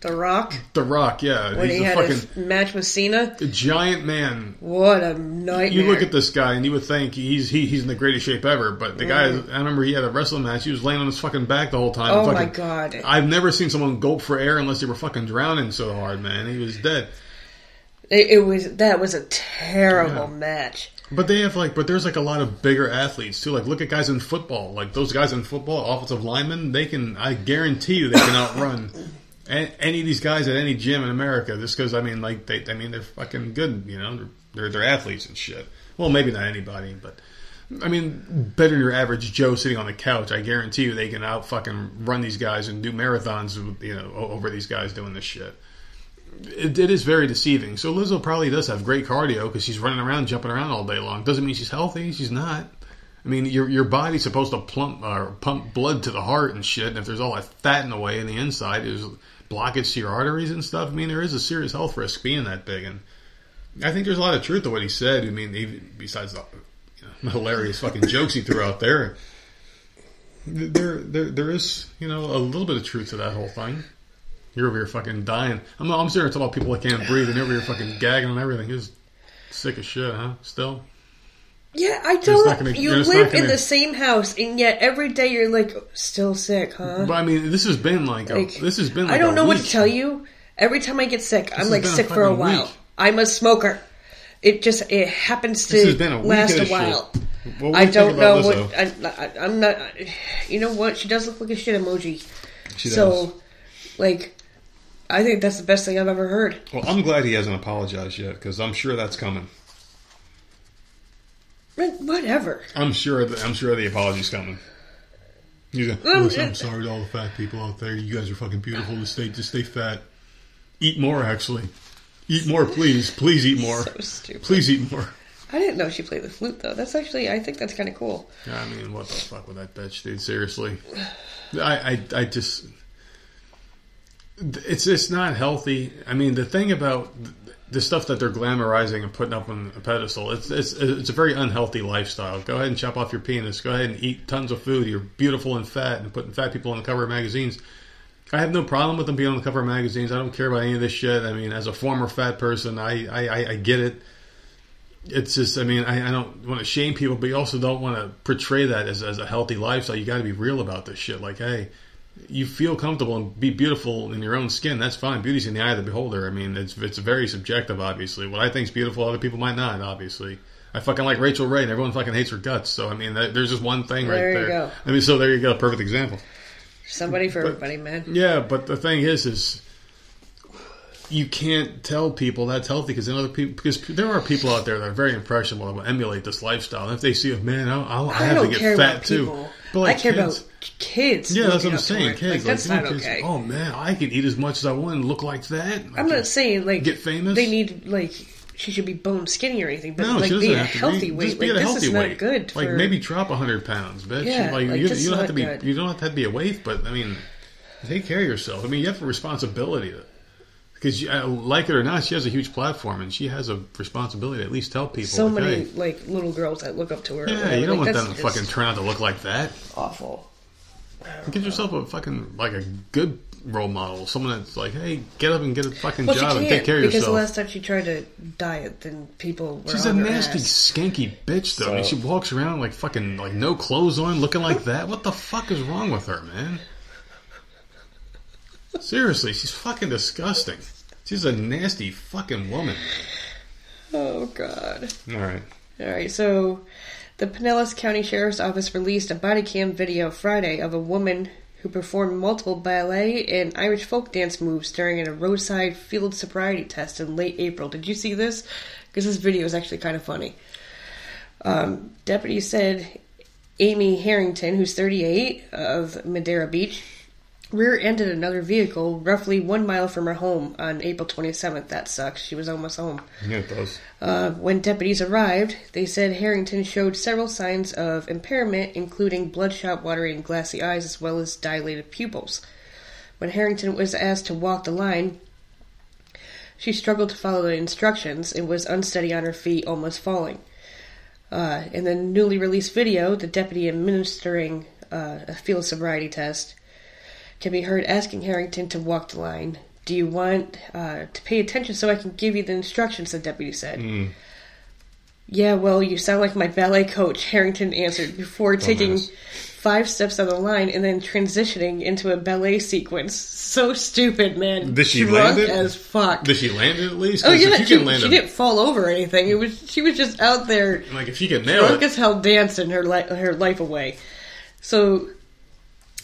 The Rock. The Rock. Yeah, When he's he a had fucking his match with Cena. The giant man What a nightmare. you look at this guy and you would think he's he, he's in the greatest shape ever, but the guy mm. I remember he had a wrestling match. He was laying on his fucking back the whole time. Oh Fucking- my god. I've never seen someone gulp for air unless they were fucking drowning so hard, man. He was dead. It, it was that was a terrible Yeah. match. But they have like, but there's like a lot of bigger athletes too. Like, look at guys in football. Like those guys in football, offensive linemen, they can. I guarantee you, they can outrun any of these guys at any gym in America. Just because I mean, like they, I mean, they're fucking good. You know, they're, they're they're athletes and shit. Well, maybe not anybody, but I mean, better than your average Joe sitting on the couch. I guarantee you, they can out fucking run these guys and do marathons. You know, over these guys doing this shit it, it is very deceiving. So Lizzo probably does have great cardio because she's running around, jumping around all day long. Doesn't mean she's healthy. She's not. I mean, your your body's supposed to plump or pump blood to the heart and shit. And if there's all that fat in the way in the inside, there's blockage to your arteries and stuff. I mean, there is a serious health risk being that big. And I think there's a lot of truth to what he said. I mean, even besides the you know, hilarious fucking jokes he threw out there, there there there is you know a little bit of truth to that whole thing. You're over here fucking dying. I'm, I'm sitting here talking about people that can't breathe, and you're over here fucking gagging and everything. Just sick as shit, huh? Still? Yeah, I don't. gonna- you live in gonna- the same house, and yet every day you're like still sick, huh? But I mean, this has been like, a, Like, this has been. Like I don't know what to tell you. Every time I get sick, I'm like been a sick for a while. week. I'm a smoker. It just it happens This to has been a week last a while. shit. Well, what I do you think don't know what I, I, I'm not. You know what? She does look like a shit emoji. She so, like, I think that's the best thing I've ever heard. Well, I'm glad he hasn't apologized yet because I'm sure that's coming. But Whatever. I'm sure. That, I'm sure the apology's coming. He's like, Um, Listen, I'm sorry to all the fat people out there. You guys are fucking beautiful. Just stay, just stay fat. Eat more, actually. Eat more, please. Please eat more. So stupid. Please eat more. I didn't know she played the flute though. That's actually I think that's kind of cool. Yeah, I mean, what the fuck with that bitch, dude? Seriously, I, I, I just, it's it's not healthy. I mean, the thing about the stuff that they're glamorizing and putting up on a pedestal, it's it's it's a very unhealthy lifestyle. Go ahead and chop off your penis. Go ahead and eat tons of food. You're beautiful and fat, and putting fat people on the cover of magazines. I have no problem with them being on the cover of magazines. I don't care about any of this shit. I mean, as a former fat person, I I, I, get it it's just, I mean, I, I don't want to shame people, but you also don't want to portray that as, as a healthy lifestyle. You got to be real about this shit. Like, hey, you feel comfortable and be beautiful in your own skin. That's fine. Beauty's in the eye of the beholder. I mean, it's it's very subjective, obviously. What I think's beautiful, other people might not, obviously. I fucking like Rachael Ray, and everyone fucking hates her guts. So, I mean, that, there's just one thing right There you there. go. I mean, so there you go, perfect example. Somebody for everybody, man. Yeah, but the thing is, is you can't tell people that's healthy because other people because there are people out there that are very impressionable that will emulate this lifestyle. And if they see, a man, I, I, I I have to get care fat about too. But like I care kids, about kids. yeah, that's what I'm saying. Kids, like, that's like, not kids, okay. oh man, I could eat as much as I want and look like that. I'm not saying like get famous? They need like she should be bone skinny or anything, but No, like be a healthy be. weight. Just be like this healthy is not weight. good. Like maybe drop hundred pounds, bitch. Yeah, like, like, you, you don't have to be. good. You don't have to be a waif, but I mean, take care of yourself. I mean, you have a responsibility to. Because you- uh, like it or not, she has a huge platform, and she has a responsibility to at least tell people. so like, many hey, like little girls that look up to her. Yeah, you don't like, want them to fucking turn out to look like that. awful. Get yourself a fucking like a good role model, someone that's like, hey, get up and get a fucking Well, job and take care of because yourself. Because the last time she tried to diet, then people were She's a nasty, ass. skanky bitch, though. I mean, she walks around like fucking like no clothes on, looking like that. What the fuck is wrong with her, man? Seriously, she's fucking disgusting. She's a nasty fucking woman. Oh god. All right. All right, so the Pinellas County Sheriff's Office released a body cam video Friday of a woman who performed multiple ballet and Irish folk dance moves during a roadside field sobriety test in late April. Did you see this? Because this video is actually kind of funny. Um, deputies said Amy Harrington, who's 38 of Madeira Beach, rear-ended another vehicle roughly one mile from her home on April 27th. That sucks. She was almost home. Yeah, it does. Uh, when deputies arrived, they said Harrington showed several signs of impairment, including bloodshot, watery, and glassy eyes, as well as dilated pupils. When Harrington was asked to walk the line, she struggled to follow the instructions and was unsteady on her feet, almost falling. Uh, in the newly released video, the deputy administering uh, a field sobriety test can be heard asking Harrington to walk the line. Do you want uh, to pay attention so I can give you the instructions? The deputy said. Yeah, well, you sound like my ballet coach, Harrington answered before taking Dumbass. five steps on the line and then transitioning into a ballet sequence. So stupid, man. Did she Drunk land it? as fuck. Did she land it at least? oh yeah, she, land she a- didn't fall over or anything. It was she was just out there like if she could nail drunk it, as hell dancing her li- her life away. So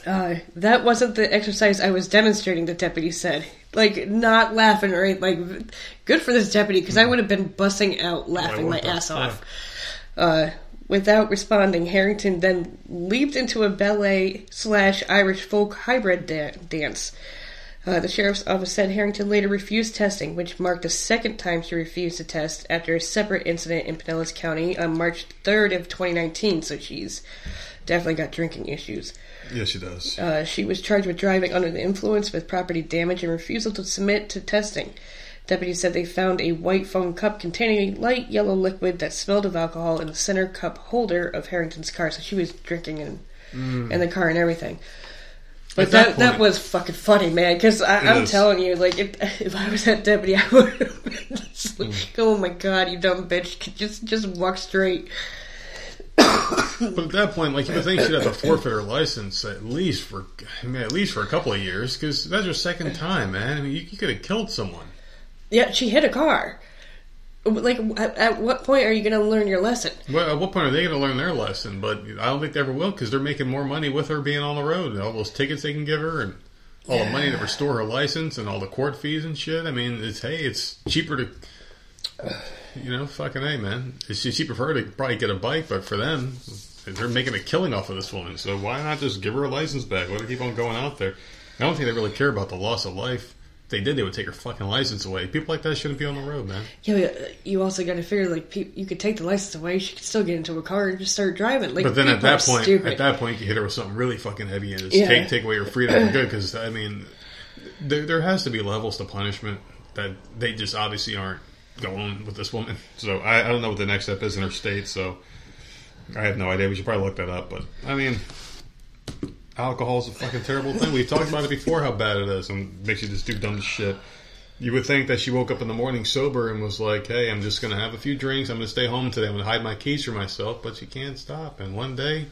uh, that wasn't the exercise I was demonstrating. The deputy said, like not laughing or anything. Like good for this deputy because I would have been busting out laughing my ass fuck? off. Uh, without responding, Harrington then leaped into a ballet slash Irish folk hybrid da- dance. Uh, the sheriff's office said Harrington later refused testing, which marked the second time she refused to test after a separate incident in Pinellas County on March 3rd of 2019. So she's definitely got drinking issues. Yes, she does. Uh, she was charged with driving under the influence with property damage and refusal to submit to testing. Deputies said they found a white foam cup containing a light yellow liquid that smelled of alcohol in the center cup holder of Harrington's car. So she was drinking in, in the car and everything. But At that that, that, was fucking funny, man. Because I'm is. telling you, like, if, if I was that deputy, I would have been just like, "Oh my god, you dumb bitch! Just just walk straight." But at that point, like you would think she'd have to forfeit her license at least for, I mean, at least for a couple of years because that's her second time, man. I mean, you, you could have killed someone. Yeah, she hit a car. Like, at, at what point are you going to learn your lesson? Well, at what point are they going to learn their lesson? But I don't think they ever will because they're making more money with her being on the road. and All those tickets they can give her and all the money to restore her license and all the court fees and shit. I mean, it's hey, it's cheaper to, you know, fucking hey, man. It's cheaper for her to probably get a bike, but for them, they're making a killing off of this woman. So why not just give her a license back? Why do they keep on going out there? I don't think they really care about the loss of life. If they did, they would take her fucking license away. People like that shouldn't be on the road, man. Yeah, but uh, you also got to figure like pe- you could take the license away. She could still get into a car and just start driving. Like, But then at that point, stupid. at that point, you hit her with something really fucking heavy and just Yeah. take take away her freedom for good. Because I mean, there there has to be levels to punishment that they just obviously aren't going with this woman. So I, I don't know what the next step is in her state. So I have no idea. We should probably look that up. But I mean, alcohol is a fucking terrible thing. We've talked about it before how bad it is and makes you just do dumb shit. You would think that she woke up in the morning sober and was like, "Hey, I'm just going to have a few drinks. I'm going to stay home today. I'm going to hide my keys for myself." But she can't stop. And one day,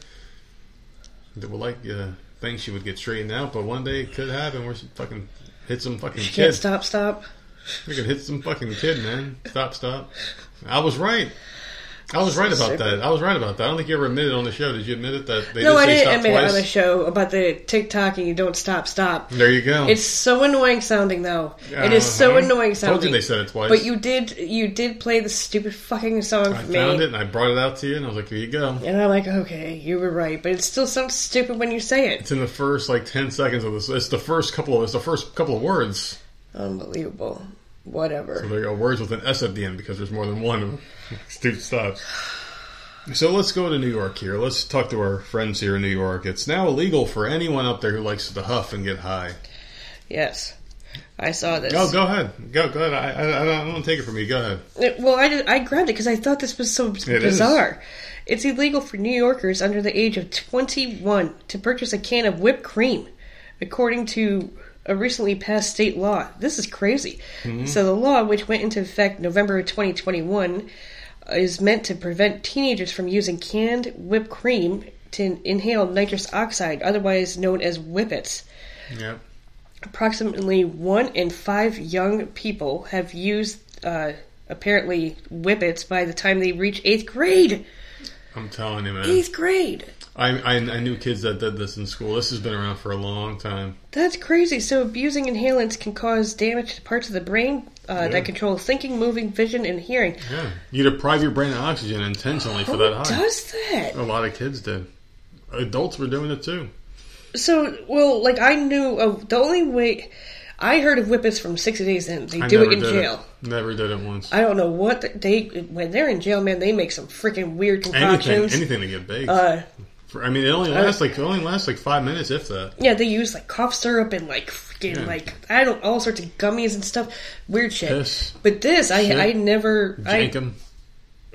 they were like uh, things she would get straightened out. But one day it could happen where she fucking hit some fucking she can't kid. stop. Stop. We could hit some fucking kid, man. Stop, stop. I was right. I was right about that. I was right about that. I don't think you ever admitted on the show. Did you admit it that they No, did I didn't admit it twice? on the show about the TikTok and you don't stop, stop. There you go. It's so annoying sounding though. It is so Uh-huh. annoying Told you sounding. they said it twice. But you did you did play the stupid fucking song for me? I for found me. it and I brought it out to you, and I was like, "Here you go." And I'm like, okay, you were right, but it still sounds stupid when you say it. It's in the first like ten seconds of this. It's the first couple of it's the first couple of words. Unbelievable. Whatever. So there you go, words with an S at the end because there's more than one. Stupid stuff. So let's go to New York here. Let's talk to our friends here in New York. It's now illegal for anyone up there who likes to huff and get high. Yes. I saw this. Go, go ahead. Go, go ahead. I, I, I don't want to take it from you. Go ahead. It- well, I, I grabbed it because I thought this was so bizarre. It's illegal for New Yorkers under the age of 21 to purchase a can of whipped cream, according to a recently passed state law. This is crazy. So, the law, which went into effect November 2021, is meant to prevent teenagers from using canned whipped cream to inhale nitrous oxide, otherwise known as whippets. Yeah. Approximately one in five young people have used, uh, apparently, whippets by the time they reach eighth grade. I'm telling you, man. Eighth grade. I, I, I knew kids that did this in school. This has been around for a long time. That's crazy. So, abusing inhalants can cause damage to parts of the brain uh, Yeah. that control thinking, moving, vision, and hearing. Yeah. You deprive your brain of oxygen intentionally for Who that high. does that? A lot of kids did. Adults were doing it too. So, well, like I knew of the only way I heard of whippets from 60 Days In. They I do it in jail. Never did it once. I don't know what the, they when they're in jail, man. They make some freaking weird anything, concoctions. anything to get baked. Uh, For- I mean, it only uh, lasts like it only lasts like five minutes, if that. yeah, they use like cough syrup and like freaking Yeah. like I don't all sorts of gummies and stuff. Weird shit. Piss. But this, I Shit. I never. I, Jenkem.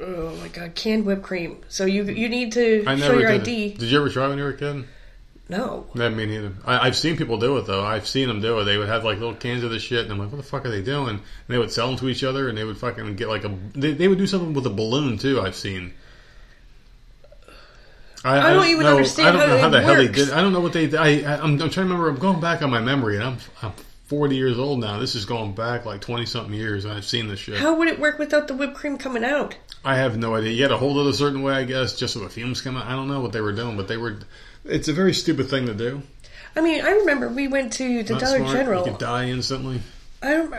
oh my god, canned whipped cream. So you you need to I show never your did. ID. Did you ever try when you were a kid? No. Not me neither. I, I've seen people do it though. I've seen them do it. They would have like little cans of this shit, and I'm like, what the fuck are they doing? And they would sell them to each other, and they would fucking get like a. They, they would do something with a balloon too. I've seen. I don't even know- understand I don't how know how the hell they works. did. I don't know what they. I, I I'm, I'm trying to remember. I'm going back on my memory, and I'm I'm 40 years old now. This is going back like 20 something years, and I've seen this shit. How would it work without the whipped cream coming out? I have no idea. You had to hold it a certain way, I guess, just so the fumes come out. I don't know what they were doing, but they were. It's a very stupid thing to do. I mean, I remember we went to the Not Dollar smart. General. You could die instantly. I don't.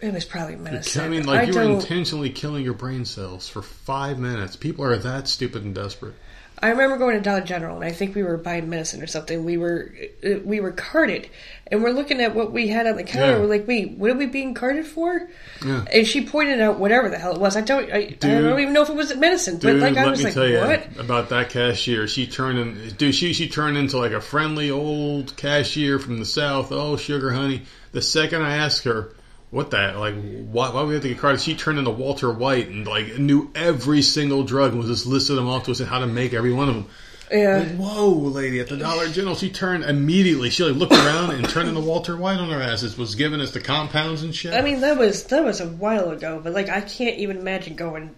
It was probably medicine. I mean, like I you were intentionally killing your brain cells for five minutes. People are that stupid and desperate. I remember going to Dollar General, and I think we were buying medicine or something. We were uh, we were carded, and we're looking at what we had on the counter. Yeah. We're like, "Wait, what are we being carded for?" Yeah. And she pointed out whatever the hell it was. I don't. I, I don't even know if it was medicine, but Dude, like I let was me like, tell you about that cashier. She turned in, dude. She she turned into like a friendly old cashier from the south. Oh, sugar honey. The second I asked her, "What that? Like, why, why we have to get carded?" She turned into Walter White and like knew every single drug and was just listed them off to us and how to make every one of them. Yeah. Like, whoa, lady, at the Dollar General, she turned immediately. She like looked around and turned into Walter White on her asses. Was giving us the compounds and shit. I mean, that was that was a while ago, but like I can't even imagine going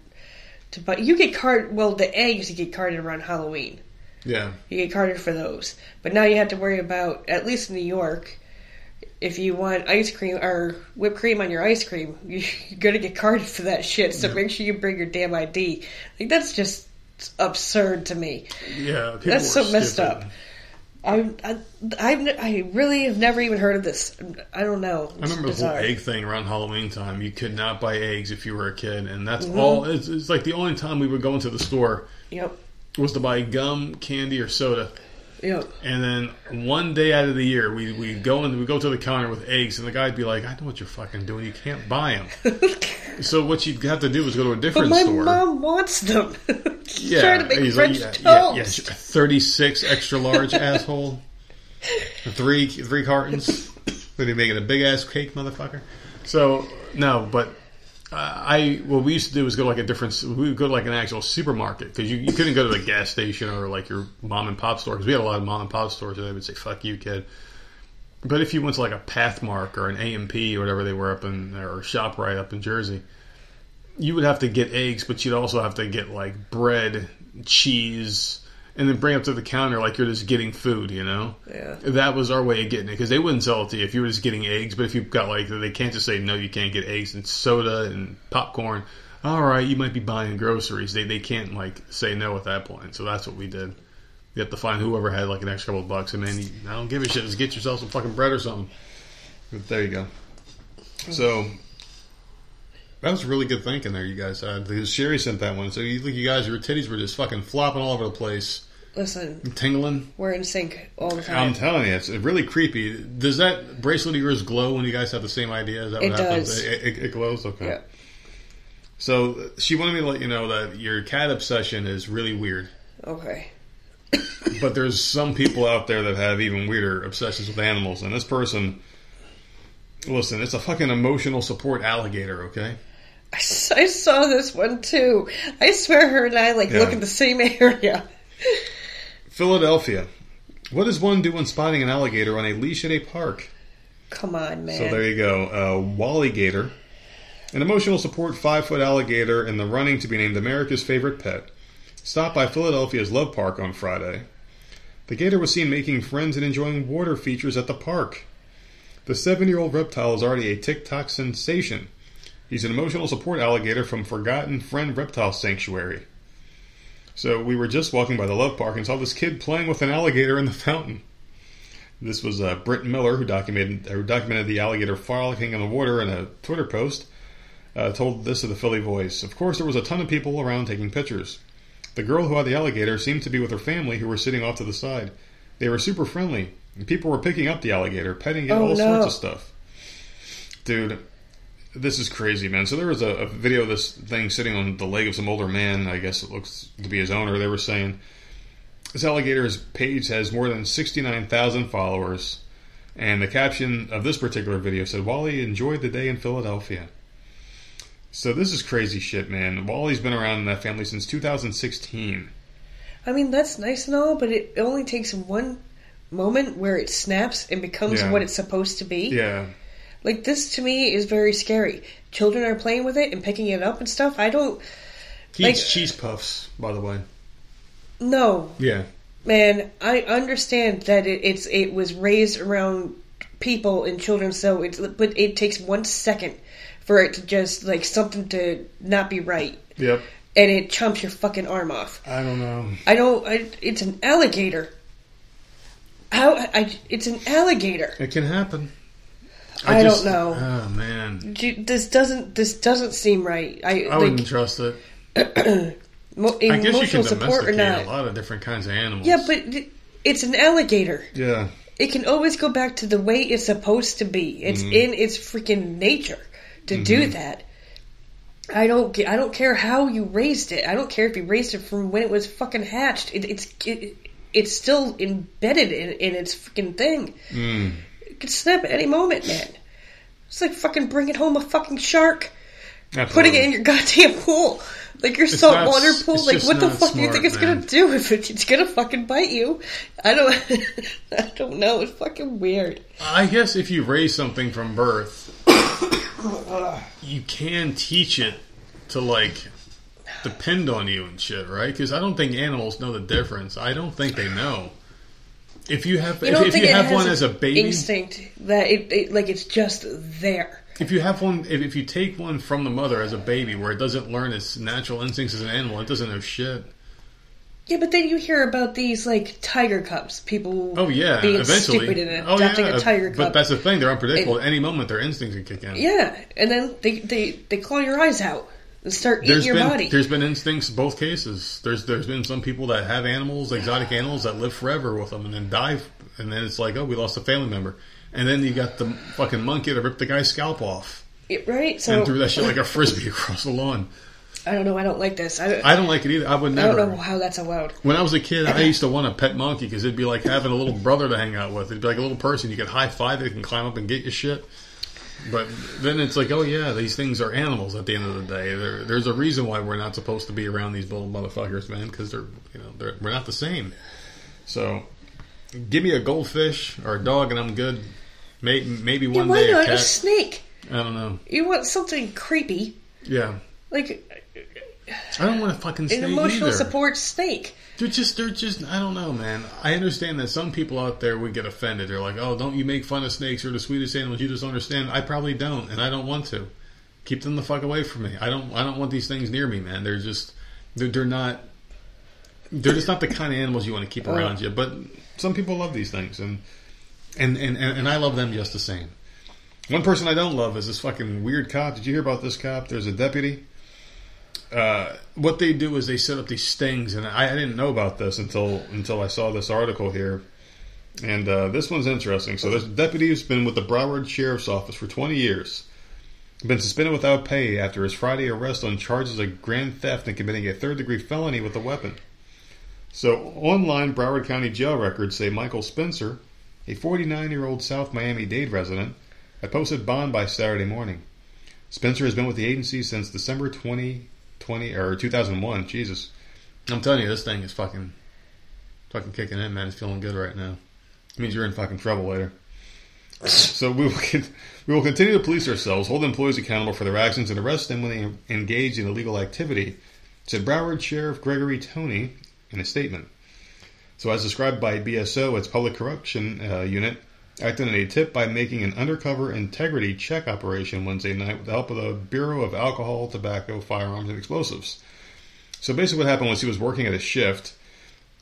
to. But you get card. Well, the eggs you get carded around Halloween. yeah, You get carded for those, but now you have to worry about at least in New York. If you want ice cream or whipped cream on your ice cream, you, you're gonna get carded for that shit. So make sure you bring your damn ID. Like that's just absurd to me. yeah. That's so messed stupid. up. I, I, I've, I really have never even heard of this. I don't know. I remember the whole egg thing around Halloween time. You could not buy eggs if you were a kid, and that's Mm-hmm. all. It's, it's like the only time we would go into the store Yep. was to buy gum, candy, or soda. Yep. And then one day out of the year, we we go and we go to the counter with eggs, and the guy'd be like, "I know what you're fucking doing. You can't buy them." so what you'd have to do is go to a But different my store. mom wants them. Yeah, trying to make he's French like, yeah, yeah, toast. yeah, thirty-six extra large asshole. Three three cartons. Then he making a big ass cake, motherfucker. So no, but uh, I what we used to do was go to like a different. We would go to like an actual supermarket because you, you couldn't go to the gas station or like your mom and pop store because we had a lot of mom and pop stores and they would say "fuck you, kid." But if you went to like a Pathmark or an A&P or whatever they were up in or Shoprite up in Jersey, you would have to get eggs, but you'd also have to get like bread, cheese, and then bring it up to the counter like you're just getting food, you know? Yeah. That was our way of getting it because they wouldn't sell it to you if you were just getting eggs. But if you've got like, they can't just say no, you can't get eggs and soda and popcorn. all right, you might be buying groceries. They they can't like say no at that point. So that's what we did. You have to find whoever had like an extra couple of bucks, and man, you, I don't give a shit. Just get yourself some fucking bread or something. But there you go. So that was really good thinking there, you guys. Uh, because Sherry sent that one. So you think you guys, your titties were just fucking flopping all over the place, Listen, tingling. we're in sync all the time. I'm telling you, it's really creepy. Does that bracelet of yours glow when you guys have the same idea? Is that what It happens? does. It, it, it glows. Okay. Yeah. So she wanted me to let you know that your cat obsession is really weird. Okay. But there's some people out there that have even weirder obsessions with animals, and this person, listen, it's a fucking emotional support alligator. Okay. I saw this one too. I swear her and I like Yeah. look at the same area. Philadelphia. What does one do when spotting an alligator on a leash at a park? Come on, man. So there you go. Uh, Wally Gator, an emotional support five foot alligator in the running to be named America's favorite pet, stopped by Philadelphia's Love Park on Friday. The gator was seen making friends and enjoying water features at the park. The seven year old reptile is already a TikTok sensation. He's an emotional support alligator from Forgotten Friend Reptile Sanctuary. So we were just walking by the Love Park and saw this kid playing with an alligator in the fountain. This was uh, Britt Miller, who documented who documented the alligator frolicking in the water in a Twitter post. Uh, told this to the Philly Voice. Of course, there was a ton of people around taking pictures. The girl who had the alligator seemed to be with her family, who were sitting off to the side. They were super friendly. And people were picking up the alligator, petting it, Oh, all no. sorts of stuff. Dude, this is crazy, man. So there was a, a video of this thing sitting on the leg of some older man. I guess it looks to be his owner. They were saying this alligator's page has more than 69,000 followers, and the caption of this particular video said, Wally enjoyed the day in Philadelphia. So this is crazy shit, man. Wally's been around in that family since 2016. I mean, that's nice and all, but it only takes one moment where it snaps and becomes Yeah. what it's supposed to be. Yeah. Like this to me is very scary. Children are playing with it and picking it up and stuff. I don't He Like- eats cheese puffs, by the way. No. Yeah. man. I understand that it, it's it was raised around people and children, so it's but it takes one second for it to just like something to not be right, Yep. and it chomps your fucking arm off. I don't know. I don't. I, it's an alligator. How? I, it's an alligator. It can happen. I don't know. Oh, man. This doesn't. This doesn't seem right. I, I wouldn't like trust it. mo- I guess you emotional can support or not. a lot of different kinds of animals. Yeah, but it's an alligator. Yeah. It can always go back to the way it's supposed to be. It's Mm-hmm. in its freaking nature to do that. I don't. I don't care how you raised it. I don't care if you raised it from when it was fucking hatched. It, it's it, it's still embedded in, in its freaking thing. Mm. Could snap at any moment, man. It's like fucking bringing home a fucking shark, Absolutely. putting it in your goddamn pool, like your not saltwater s- pool. Like, what the not fuck do you think it's man. gonna do if it, it's gonna fucking bite you? I don't. I don't know. It's fucking weird. I guess if you raise something from birth, you can teach it to like depend on you and shit, right? Because I don't think animals know the difference. I don't think they know. If you have, You if, if you have one as a baby, instinct that it, it like it's just there. if you have one, if, if you take one from the mother as a baby, where it doesn't learn its natural instincts as an animal, it doesn't know shit. Yeah, but then you hear about these like tiger cubs. People Oh yeah, being eventually. stupid and oh adopting yeah, a uh, tiger cub. but that's the thing; they're unpredictable. At any moment, their instincts can kick in. yeah, and then they, they they claw your eyes out start eating There's your been body. there's been instincts both cases. There's there's been some people that have animals, exotic animals that live forever with them and then die, and then it's like, oh, we lost a family member, and then you got the fucking monkey that ripped the guy's scalp off It- right? So and threw that shit like a frisbee across the lawn. I don't know. I don't like this. I, I don't like it either. I would never. I don't know how that's allowed. When I was a kid, I used to want a pet monkey because it'd be like having a little brother to hang out with. It'd be like a little person you could high five. They can climb up and get your shit. But then it's like, oh yeah, these things are animals. At the end of the day, there, there's a reason why we're not supposed to be around these little motherfuckers, man. Because they're, you know, they're, we're not the same. So, give me a goldfish or a dog, and I'm good. Maybe, maybe one day a not a cat. snake? I don't know. You want something creepy, Yeah, like I don't want a fucking an snake emotional either. support snake. They're just, they're just, I don't know, man. I understand that some people out there would get offended. They're like, oh, don't you make fun of snakes? They're the sweetest animals. You just don't understand. I probably don't, and I don't want to. keep them the fuck away from me. I don't I don't want these things near me, man. They're just they're, they're not they're just not the kind of animals you want to keep around you. But some people love these things, and and and and I love them just the same. One person I don't love is this fucking weird cop. Did you hear about this cop? There's a deputy. Uh, what they do is they set up these stings, and I, I, didn't know about this until until I saw this article here. And uh, this one's interesting. So this deputy has been with the Broward Sheriff's Office for 20 years. Been suspended without pay after his Friday arrest on charges of grand theft and committing a third degree felony with a weapon. So, online Broward County jail records say Michael Spencer, a 49 year old South Miami Dade resident, had posted bond by Saturday morning. Spencer has been with the agency since December 2020 or 2001. Jesus, I'm telling you, this thing is fucking, fucking kicking in, man. It's feeling good right now. It means you're in fucking trouble later. So we will, we will continue to police ourselves, hold employees accountable for their actions, and arrest them when they engage in illegal activity, said Broward Sheriff Gregory Tony in a statement. So, as described by BSO, its public corruption uh, unit acted on a tip by making an undercover integrity check operation Wednesday night with the help of the Bureau of Alcohol, Tobacco, Firearms, and Explosives. So, basically, what happened was he was working at a shift,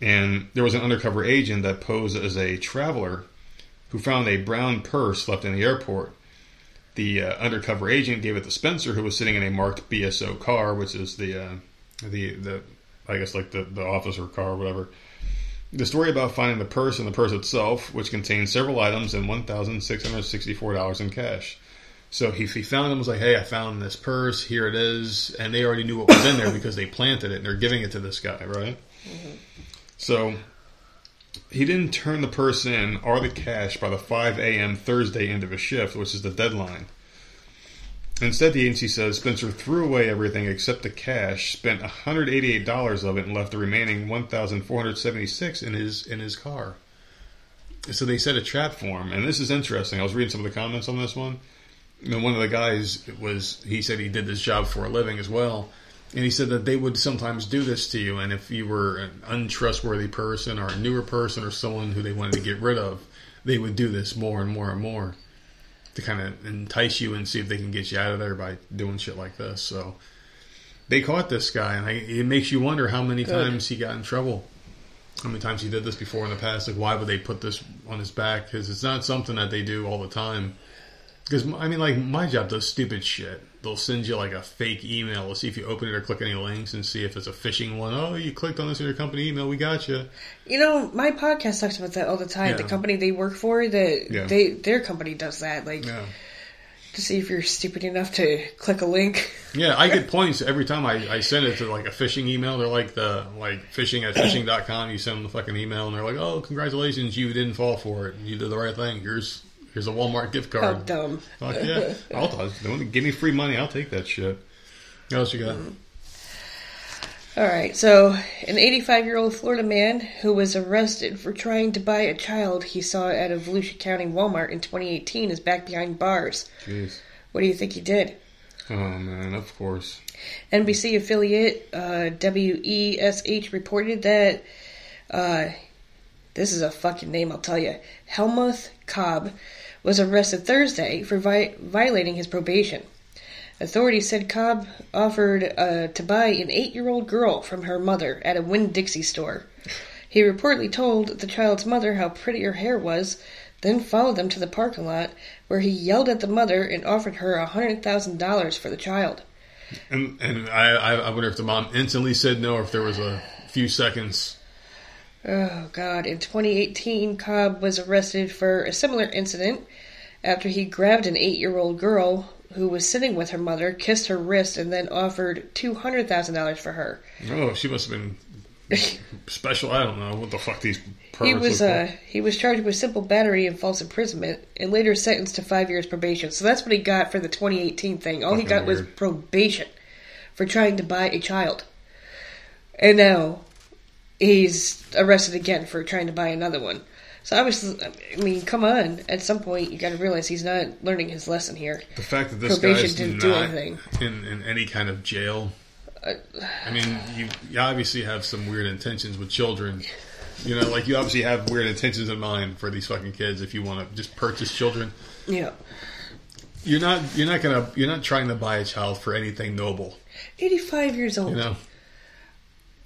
and there was an undercover agent that posed as a traveler who found a brown purse left in the airport. The uh, undercover agent gave it to Spencer, who was sitting in a marked BSO car, which is the uh, the the I guess like the, the officer car or whatever. The story about finding the purse and the purse itself, which contained several items and one thousand six hundred sixty-four dollars in cash. So he, he found them, was like, "Hey, I found this purse. Here it is," and they already knew what was in there because they planted it and they're giving it to this guy, right? Mm-hmm. So he didn't turn the purse in or the cash by the 5 a.m. Thursday end of his shift, which is the deadline. Instead, the agency says Spencer threw away everything except the cash, spent $188 of it, and left the remaining 1,476 in his in his car. So they set a trap for him, and this is interesting. I was reading some of the comments on this one. And one of the guys was he said he did this job for a living as well, and he said that they would sometimes do this to you, and if you were an untrustworthy person or a newer person or someone who they wanted to get rid of, they would do this more and more and more to kind of entice you and see if they can get you out of there by doing shit like this. So they caught this guy, and I, it makes you wonder how many Good. times he got in trouble. How many times he did this before in the past? Like, why would they put this on his back? Because it's not something that they do all the time. Because I mean, like my job does stupid shit. They'll send you like a fake email to see if you open it or click any links and see if it's a phishing one. Oh, you clicked on this in your company email. We got you. You know, my podcast talks about that all the time. Yeah. The company they work for, that yeah. they their company does that. Like. Yeah. To see if you're stupid enough to click a link. Yeah, I get points every time I, I send it to like a phishing email. They're like the like phishing at phishing.com. You send them the fucking email and they're like, oh, congratulations, you didn't fall for it. You did the right thing. Here's Here's a Walmart gift card. How dumb. Fuck yeah. I'll, I'll, give me free money. I'll take that shit. What else you got? All right. So, an 85 year old Florida man who was arrested for trying to buy a child he saw at a Volusia County Walmart in 2018 is back behind bars. Jeez. What do you think he did? Oh, man, of course. NBC affiliate uh, WESH reported that uh, this is a fucking name, I'll tell you. Helmuth Cobb was arrested Thursday for vi- violating his probation. Authorities said Cobb offered uh, to buy an eight year old girl from her mother at a Winn Dixie store. He reportedly told the child's mother how pretty her hair was, then followed them to the parking lot where he yelled at the mother and offered her a $100,000 for the child. And, and I, I wonder if the mom instantly said no or if there was a few seconds Oh, God. In 2018, Cobb was arrested for a similar incident after he grabbed an eight year old girl who was sitting with her mother, kissed her wrist, and then offered $200,000 for her. Oh, she must have been special. I don't know what the fuck these he was uh, he was charged with simple battery and false imprisonment, and later sentenced to five years probation. So that's what he got for the 2018 thing. All Fucking he got weird. was probation for trying to buy a child. And now he's arrested again for trying to buy another one. So obviously, I mean, come on. At some point, you got to realize he's not learning his lesson here. The fact that this Probation guy's didn't do anything in, in any kind of jail. Uh, I mean, you, you obviously have some weird intentions with children. You know, like you obviously have weird intentions in mind for these fucking kids if you want to just purchase children. Yeah. you're not you're not gonna you're not trying to buy a child for anything noble. 85 years old. You know.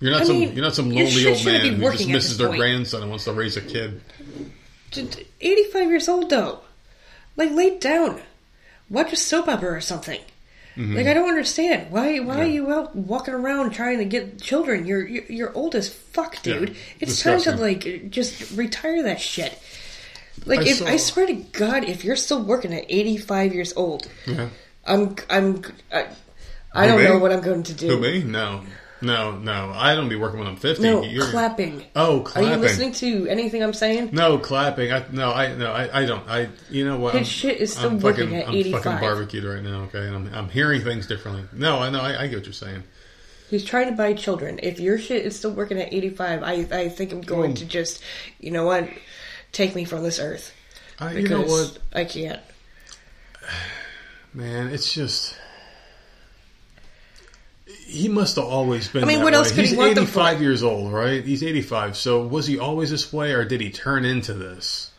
You're not I some mean, you're not some lonely shit old man who just misses their point. grandson and wants to raise a kid. 85 years old though. Like lay down. Watch a soap opera or something. Like I don't understand why. Why are Mm-hmm. You out walking around trying to get children? You're you're, you're old as fuck, dude. Yeah, it's time to like just retire that shit. Like I if saw- I swear to God, if you're still working at 85 years old, Yeah. I'm I'm I, I don't know what I'm going to do. Who me? No. No, no. I don't be working when I'm fifty. No, You're- clapping. Oh, Are you listening to anything I'm saying? No, clapping. I no, I no, I, I don't. I you know what? His I'm- shit is still I'm working fucking, at I'm 85. fucking barbecued right now. Okay, and I'm I'm hearing things differently. No, I know. I, I get what you're saying. He's trying to buy children. If your shit is still working at 85, I, I think I'm going Well- to just, you know what, take me from this earth. I, you know what, I can't. man? It's just. He must have always been. I mean, what way. else could he He's want them for? 85 years old, right? He's 85. So was he always this way, or did he turn into this?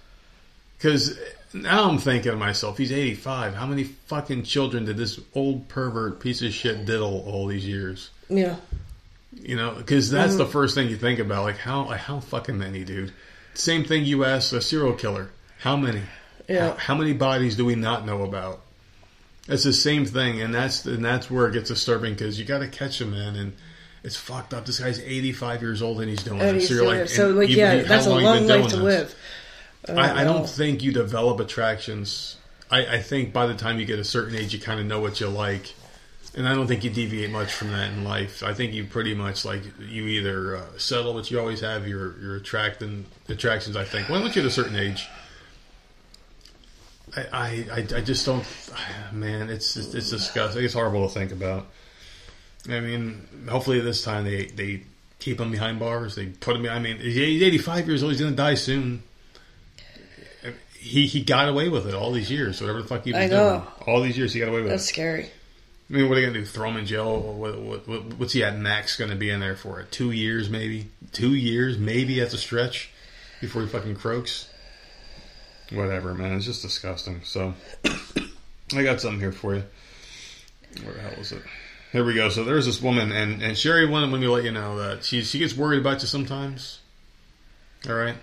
Because now I'm thinking to myself, he's 85. How many fucking children did this old pervert piece of shit diddle all these years? Yeah. You know, because that's Mm-hmm. the first thing you think about. Like how how fucking many, dude. Same thing you ask a serial killer. How many? Yeah. How, how many bodies do we not know about? It's the same thing, and that's and that's where it gets disturbing because you got to catch him, man, and it's fucked up. This guy's eighty five years old and he's doing And this. So you're like. So, like, you- yeah, you- that's a long long life to this? live. Oh, I, I don't think you develop attractions. I, I think by the time you get a certain age, you kind of know what you like, and I don't think you deviate much from that in life. I think you pretty much like you either uh, settle, but you always have your your attracting attractions. I think once you get a certain age, I I, I, just don't. Man, it's it's, it's disgusting. It's horrible to think about. I mean, hopefully this time they they keep him behind bars. They put him. I mean, he's 85 years old. He's going to die soon he he got away with it all these years. Whatever the fuck he was I know. doing, all these years he got away with That's it. That's scary. I mean, what are they gonna do? Throw him in jail? What, what, what, what's he at max going to be in there for? Two years, maybe. Two years, maybe at the stretch before he fucking croaks. Whatever, man. It's just disgusting. So, I got something here for you. Where the hell is it? Here we go. So there's this woman, and and Sherry wanted me to let you know that she she gets worried about you sometimes. All right.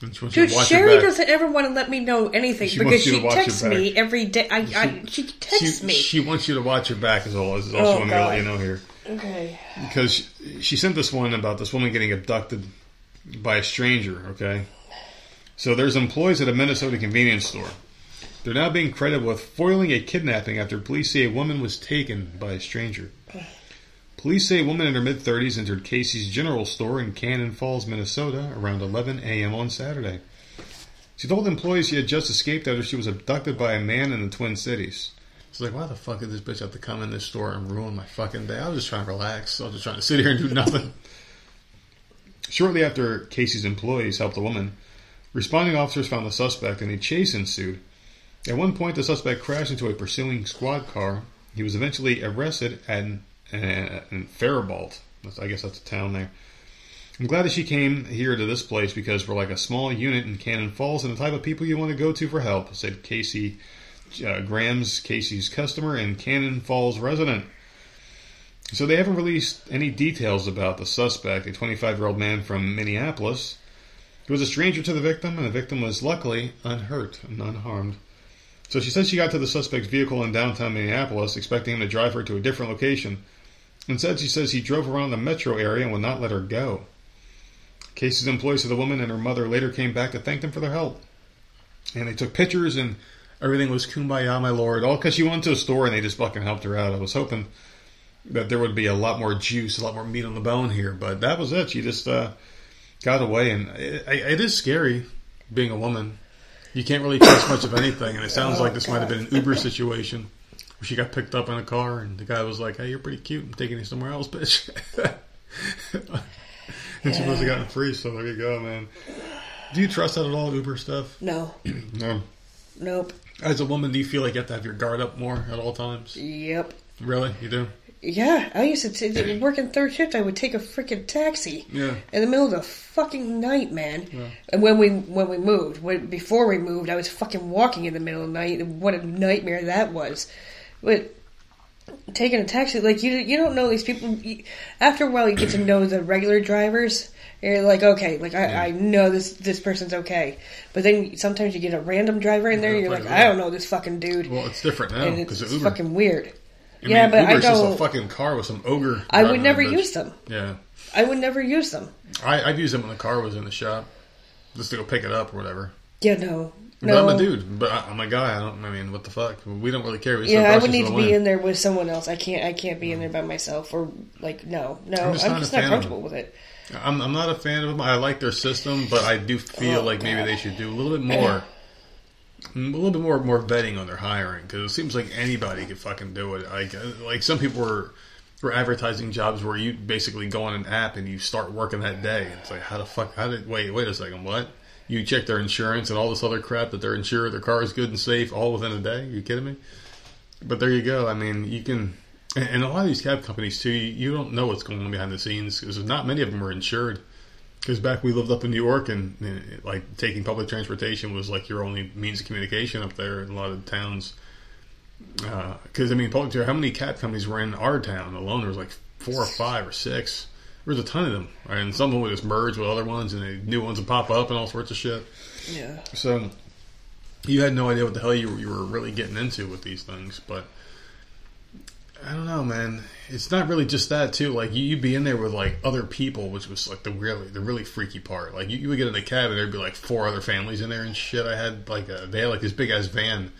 And she wants you Dude, to watch your Sherry doesn't ever want to let me know anything She because she to watch your texts me every day. I, I she texts she, me. She wants you to watch your back, is all. Is also Oh, to let God. you know here okay. because she, she sent this one about this woman getting abducted by a stranger. Okay, so there's employees at a Minnesota convenience store. They're now being credited with foiling a kidnapping after police say a woman was taken by a stranger. Police say a woman in her mid 30s entered Casey's General Store in Cannon Falls, Minnesota around 11 a.m. on Saturday. She told employees she had just escaped after she was abducted by a man in the Twin Cities. She's like, why the fuck did this bitch have to come in this store and ruin my fucking day? I was just trying to relax. I was just trying to sit here and do nothing. Shortly after Casey's employees helped the woman, responding officers found the suspect and a chase ensued. At one point, the suspect crashed into a pursuing squad car. He was eventually arrested at uh, in Faribault. I guess that's a town there. I'm glad that she came here to this place because we're like a small unit in Cannon Falls and the type of people you want to go to for help, said Casey uh, Grams, Casey's customer and Cannon Falls resident. So they haven't released any details about the suspect, a 25 year old man from Minneapolis. He was a stranger to the victim, and the victim was luckily unhurt and unharmed. So she said she got to the suspect's vehicle in downtown Minneapolis, expecting him to drive her to a different location. Instead, she says he drove around the metro area and would not let her go. Casey's employees said the woman and her mother later came back to thank them for their help. And they took pictures and everything was kumbaya, my lord. All because she went to a store and they just fucking helped her out. I was hoping that there would be a lot more juice, a lot more meat on the bone here, but that was it. She just uh, got away, and it, it is scary being a woman. You can't really trust much of anything, and it sounds like this might have been an Uber situation where she got picked up in a car, and the guy was like, "Hey, you're pretty cute. I'm taking you somewhere else, bitch." and she must have gotten free. So there you go, man. Do you trust that at all, Uber stuff? No. No. Nope. As a woman, do you feel like you have to have your guard up more at all times? Yep. Really, you do? Yeah, I used to t- work in third shift. I would take a freaking taxi Yeah. in the middle of the fucking night, man. Yeah. And when we when we moved, when before we moved, I was fucking walking in the middle of the night. and What a nightmare that was. But taking a taxi, like you you don't know these people. You, after a while, you get to know the regular drivers. and You're like, okay, like I, I know this this person's okay. But then sometimes you get a random driver in there. Yeah, you're like. I don't know this fucking dude. Well, it's different now because it's Uber. fucking weird. I yeah, mean, but I Uber's just a fucking car with some ogre. I would never use them. Yeah, I would never use them. I, I've used them when the car was in the shop, just to go pick it up or whatever. Yeah, no, But no. I'm a dude, but I, I'm a guy. I don't. I mean, what the fuck? We don't really care. Yeah, I would need to be in there with someone else. I can't. I can't be in mm. there by myself. Or like, no, no. I'm I'm just just, not a not comfortable with it. I'm, I'm not a fan of them. I like their system, but I do feel Oh, like maybe they should do a little bit more, a little bit more more vetting on their hiring because it seems like anybody could fucking do it. Like uh, like some people were were advertising jobs where you basically go on an app and you start working that day. It's like how the fuck? How did wait wait a second? What? You check their insurance and all this other crap that they're insured, their car is good and safe, all within a day. you kidding me? But there you go. I mean, you can, and a lot of these cab companies too. You don't know what's going on behind the scenes because not many of them are insured. Because back we lived up in New York, and, uh, like taking public transportation was like your only means of communication up there in a lot of towns. Because I mean, public how many cab companies were in our town alone? There was like four or five or six. There was a ton of them, and some of them would just merge with other ones, and they, new ones would pop up and all sorts of shit. Yeah. So you had no idea what the hell you, you were really getting into with these things, but I don't know, man. It's not really just that too. Like you, you'd be in there with like other people, which was like the really the really freaky part. Like you, you would get in the cab and there'd be like four other families in there and shit. I had like a they had like this big ass van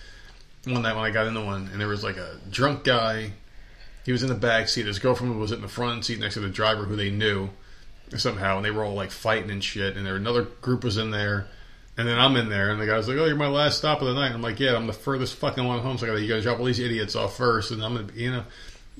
one night when I got into one, and there was like a drunk guy. He was in the back seat. His girlfriend was in the front seat next to the driver, who they knew somehow, and they were all like fighting and shit. And there another group was in there, and then I'm in there, and the guy's like, "Oh, you're my last stop of the night." I'm like, "Yeah, I'm the furthest fucking one home, so I gotta you gotta drop all these idiots off first, and I'm gonna, you know."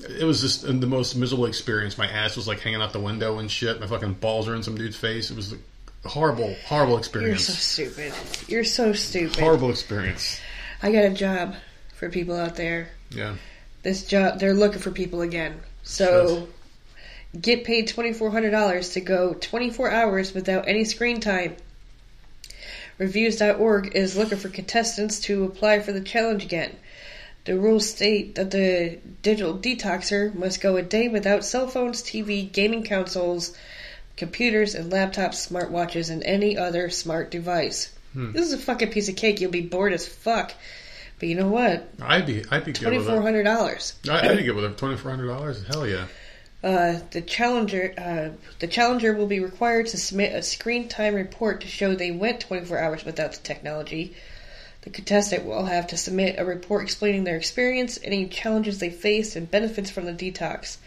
It was just the most miserable experience. My ass was like hanging out the window and shit. My fucking balls are in some dude's face. It was a horrible, horrible experience. You're so stupid. You're so stupid. horrible experience. I got a job for people out there. Yeah. This job, they're looking for people again. So get paid twenty four hundred dollars to go twenty four hours without any screen time. Reviews.org is looking for contestants to apply for the challenge again. The rules state that the digital detoxer must go a day without cell phones, TV, gaming consoles, computers, and laptops, smartwatches, and any other smart device. Hmm. This is a fucking piece of cake. You'll be bored as fuck. But you know what? I'd be, I'd be good Twenty with four hundred dollars. I, I'd get with it. Twenty four hundred dollars. Hell yeah. Uh, the challenger, uh, the challenger will be required to submit a screen time report to show they went 24 hours without the technology. The contestant will have to submit a report explaining their experience, any challenges they faced, and benefits from the detox.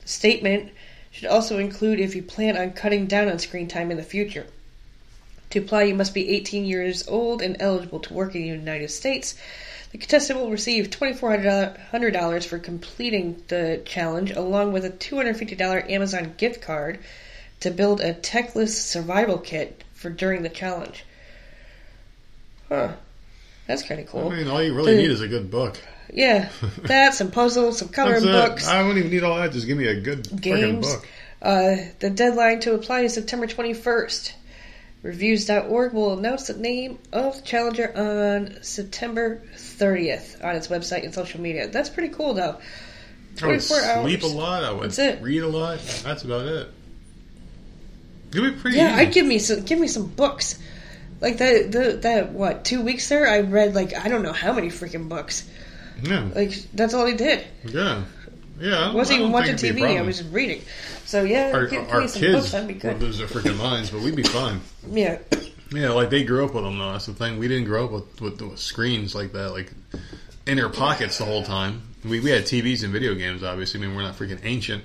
The statement should also include if you plan on cutting down on screen time in the future. To apply, you must be 18 years old and eligible to work in the United States. The contestant will receive $2,400 for completing the challenge, along with a $250 Amazon gift card to build a techless survival kit for during the challenge. Huh. That's kind of cool. I mean, all you really The- need is a good book. Yeah, that, some puzzles, some coloring books. I don't even need all that. Just give me a good freaking games. book. Uh, the deadline to apply is September 21st. Reviews.org will announce the name of the challenger on September 30th on its website and social media. That's pretty cool, though. Oh, I would 24 hours. sleep a lot. I would That's it. read a lot. That's about it. It'd be pretty. Yeah, easy. I'd give me some give me some books. Like that the that what, 2 weeks there I read like I don't know how many freaking books. Yeah, Like that's all I did. yeah, yeah. I wasn't even watching think it'd be a TV, I was reading. So yeah, Our, give our books, kids that'd be good. lose their freaking minds, but we'd be fine. Yeah. Yeah, like they grew up with them. Though that's the thing. We didn't grow up with, with, with screens like that, like in their pockets the whole time. We we had TVs and video games. Obviously, I mean we're not freaking ancient.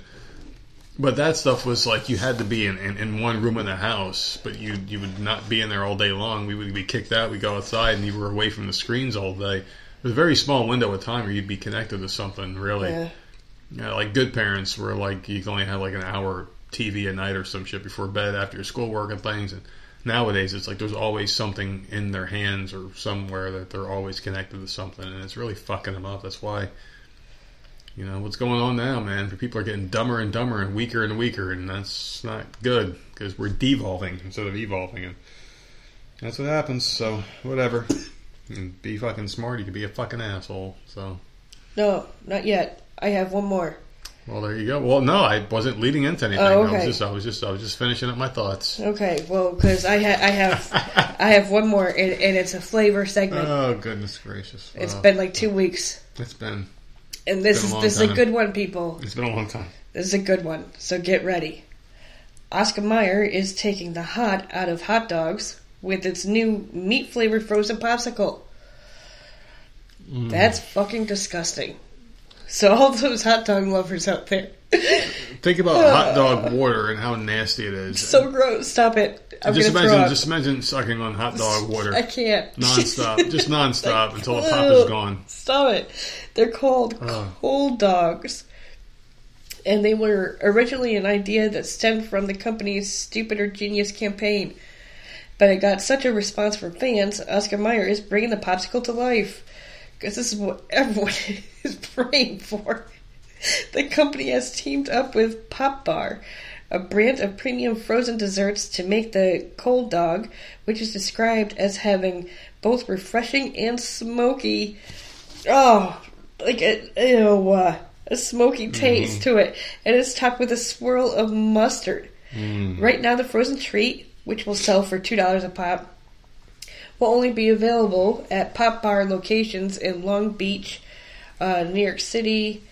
But that stuff was like you had to be in, in, in one room in the house, but you you would not be in there all day long. We would be kicked out. We'd go outside, and you were away from the screens all day. It was a very small window of time where you'd be connected to something. Really, Yeah. Yeah, like good parents were like you can only have like an hour TV a night or some shit before bed after your schoolwork and things. And nowadays it's like there's always something in their hands or somewhere that they're always connected to something, and it's really fucking them up. That's why you know what's going on now, man. People are getting dumber and dumber and weaker and weaker, and that's not good because we're devolving instead of evolving, and that's what happens. So whatever. And be fucking smart. You could be a fucking asshole. So No, not yet. I have one more. well, there you go. Well, no, I wasn't leading into anything. Oh, I was okay. just, I was just, I was just finishing up my thoughts. Okay, well, because I, ha- I have I have one more, and, and it's a flavor segment. Oh goodness gracious! it's been like two weeks, it's been and this Been is this is a good one, people. it's been a long time. This is a good one, so get ready. Oscar Mayer is taking the hot out of hot dogs with its new meat flavored frozen popsicle. Mm. That's fucking disgusting. So all those hot dog lovers out there, Think about hot uh, dog water and how nasty it is. so gross. Stop it. I'm just imagine, just imagine sucking on hot dog water I can't. nonstop, just nonstop until the pop is gone. Stop it. They're called Ugh. cold dogs. And they were originally an idea that stemmed from the company's Stupid or Genius campaign. But it got such a response from fans, Oscar Mayer is bringing the popsicle to life. Because this is what everyone is praying for. The company has teamed up with Pop Bar, a brand of premium frozen desserts, to make the cold dog, which is described as having both refreshing and smoky oh, like a, ew, uh, a smoky taste to it, and it's topped with a swirl of mustard. Right now, the frozen treat, which will sell for two dollars a pop, will only be available at Pop Bar locations in Long Beach, uh, New York City,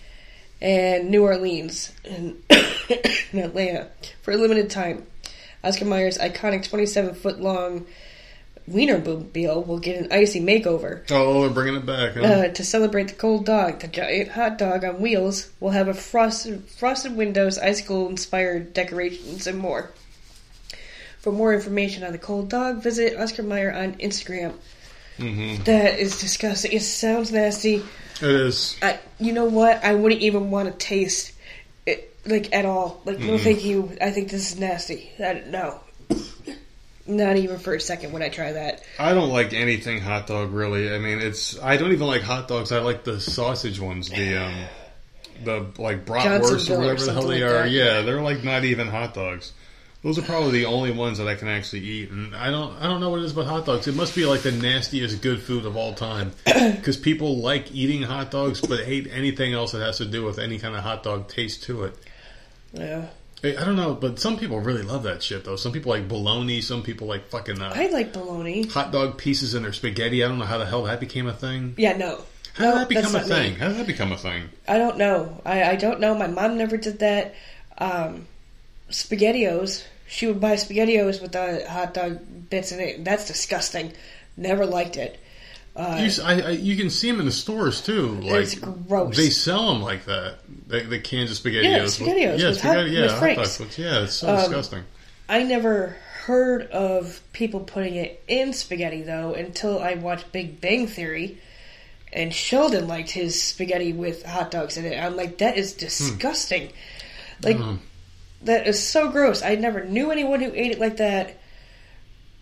and New Orleans, and in Atlanta for a limited time. Oscar Mayer's iconic 27 foot long Wienermobile will get an icy makeover. Oh, they're bringing it back. Huh? Uh, to celebrate the cold dog, the giant hot dog on wheels will have a frosted, frosted windows, icicle inspired decorations, and more. For more information on the cold dog, visit Oscar Mayer on Instagram. hmm That is disgusting. It sounds nasty. It is. I, you know what? I wouldn't even want to taste it, like at all. Like, no, thank you. I think this is nasty. I, no, not even for a second would I try that. I don't like anything hot dog really. I mean, it's. I don't even like hot dogs. I like the sausage ones. The um, the like bratwurst or or whatever the hell they like are. that. Yeah, they're like not even hot dogs. Those are probably the only ones that I can actually eat, and I don't. I don't know what it is about hot dogs. It must be like the nastiest good food of all time, because people like eating hot dogs, but hate anything else that has to do with any kind of hot dog taste to it. Yeah, I don't know, but some people really love that shit though. Some people like bologna. Some people like fucking uh, I like bologna. hot dog pieces in their spaghetti. I don't know how the hell that became a thing. Yeah, no. How no, did that become a not me. thing? How did that become a thing? I don't know. I, I don't know. My mom never did that. Um, SpaghettiOs. She would buy SpaghettiOs with the hot dog bits in it. That's disgusting. Never liked it. Uh, You, I, I, you can see them in the stores too. Like It's gross. They sell them like that. The, the cans of spaghettios. Yeah, with- SpaghettiOs yeah, with hot- spaghetti. Yeah, with hot dogs with- yeah, it's so Um, disgusting. I never heard of people putting it in spaghetti though until I watched Big Bang Theory, and Sheldon liked his spaghetti with hot dogs in it. I'm like, that is disgusting. Like Mm. That is so gross. I never knew anyone who ate it like that.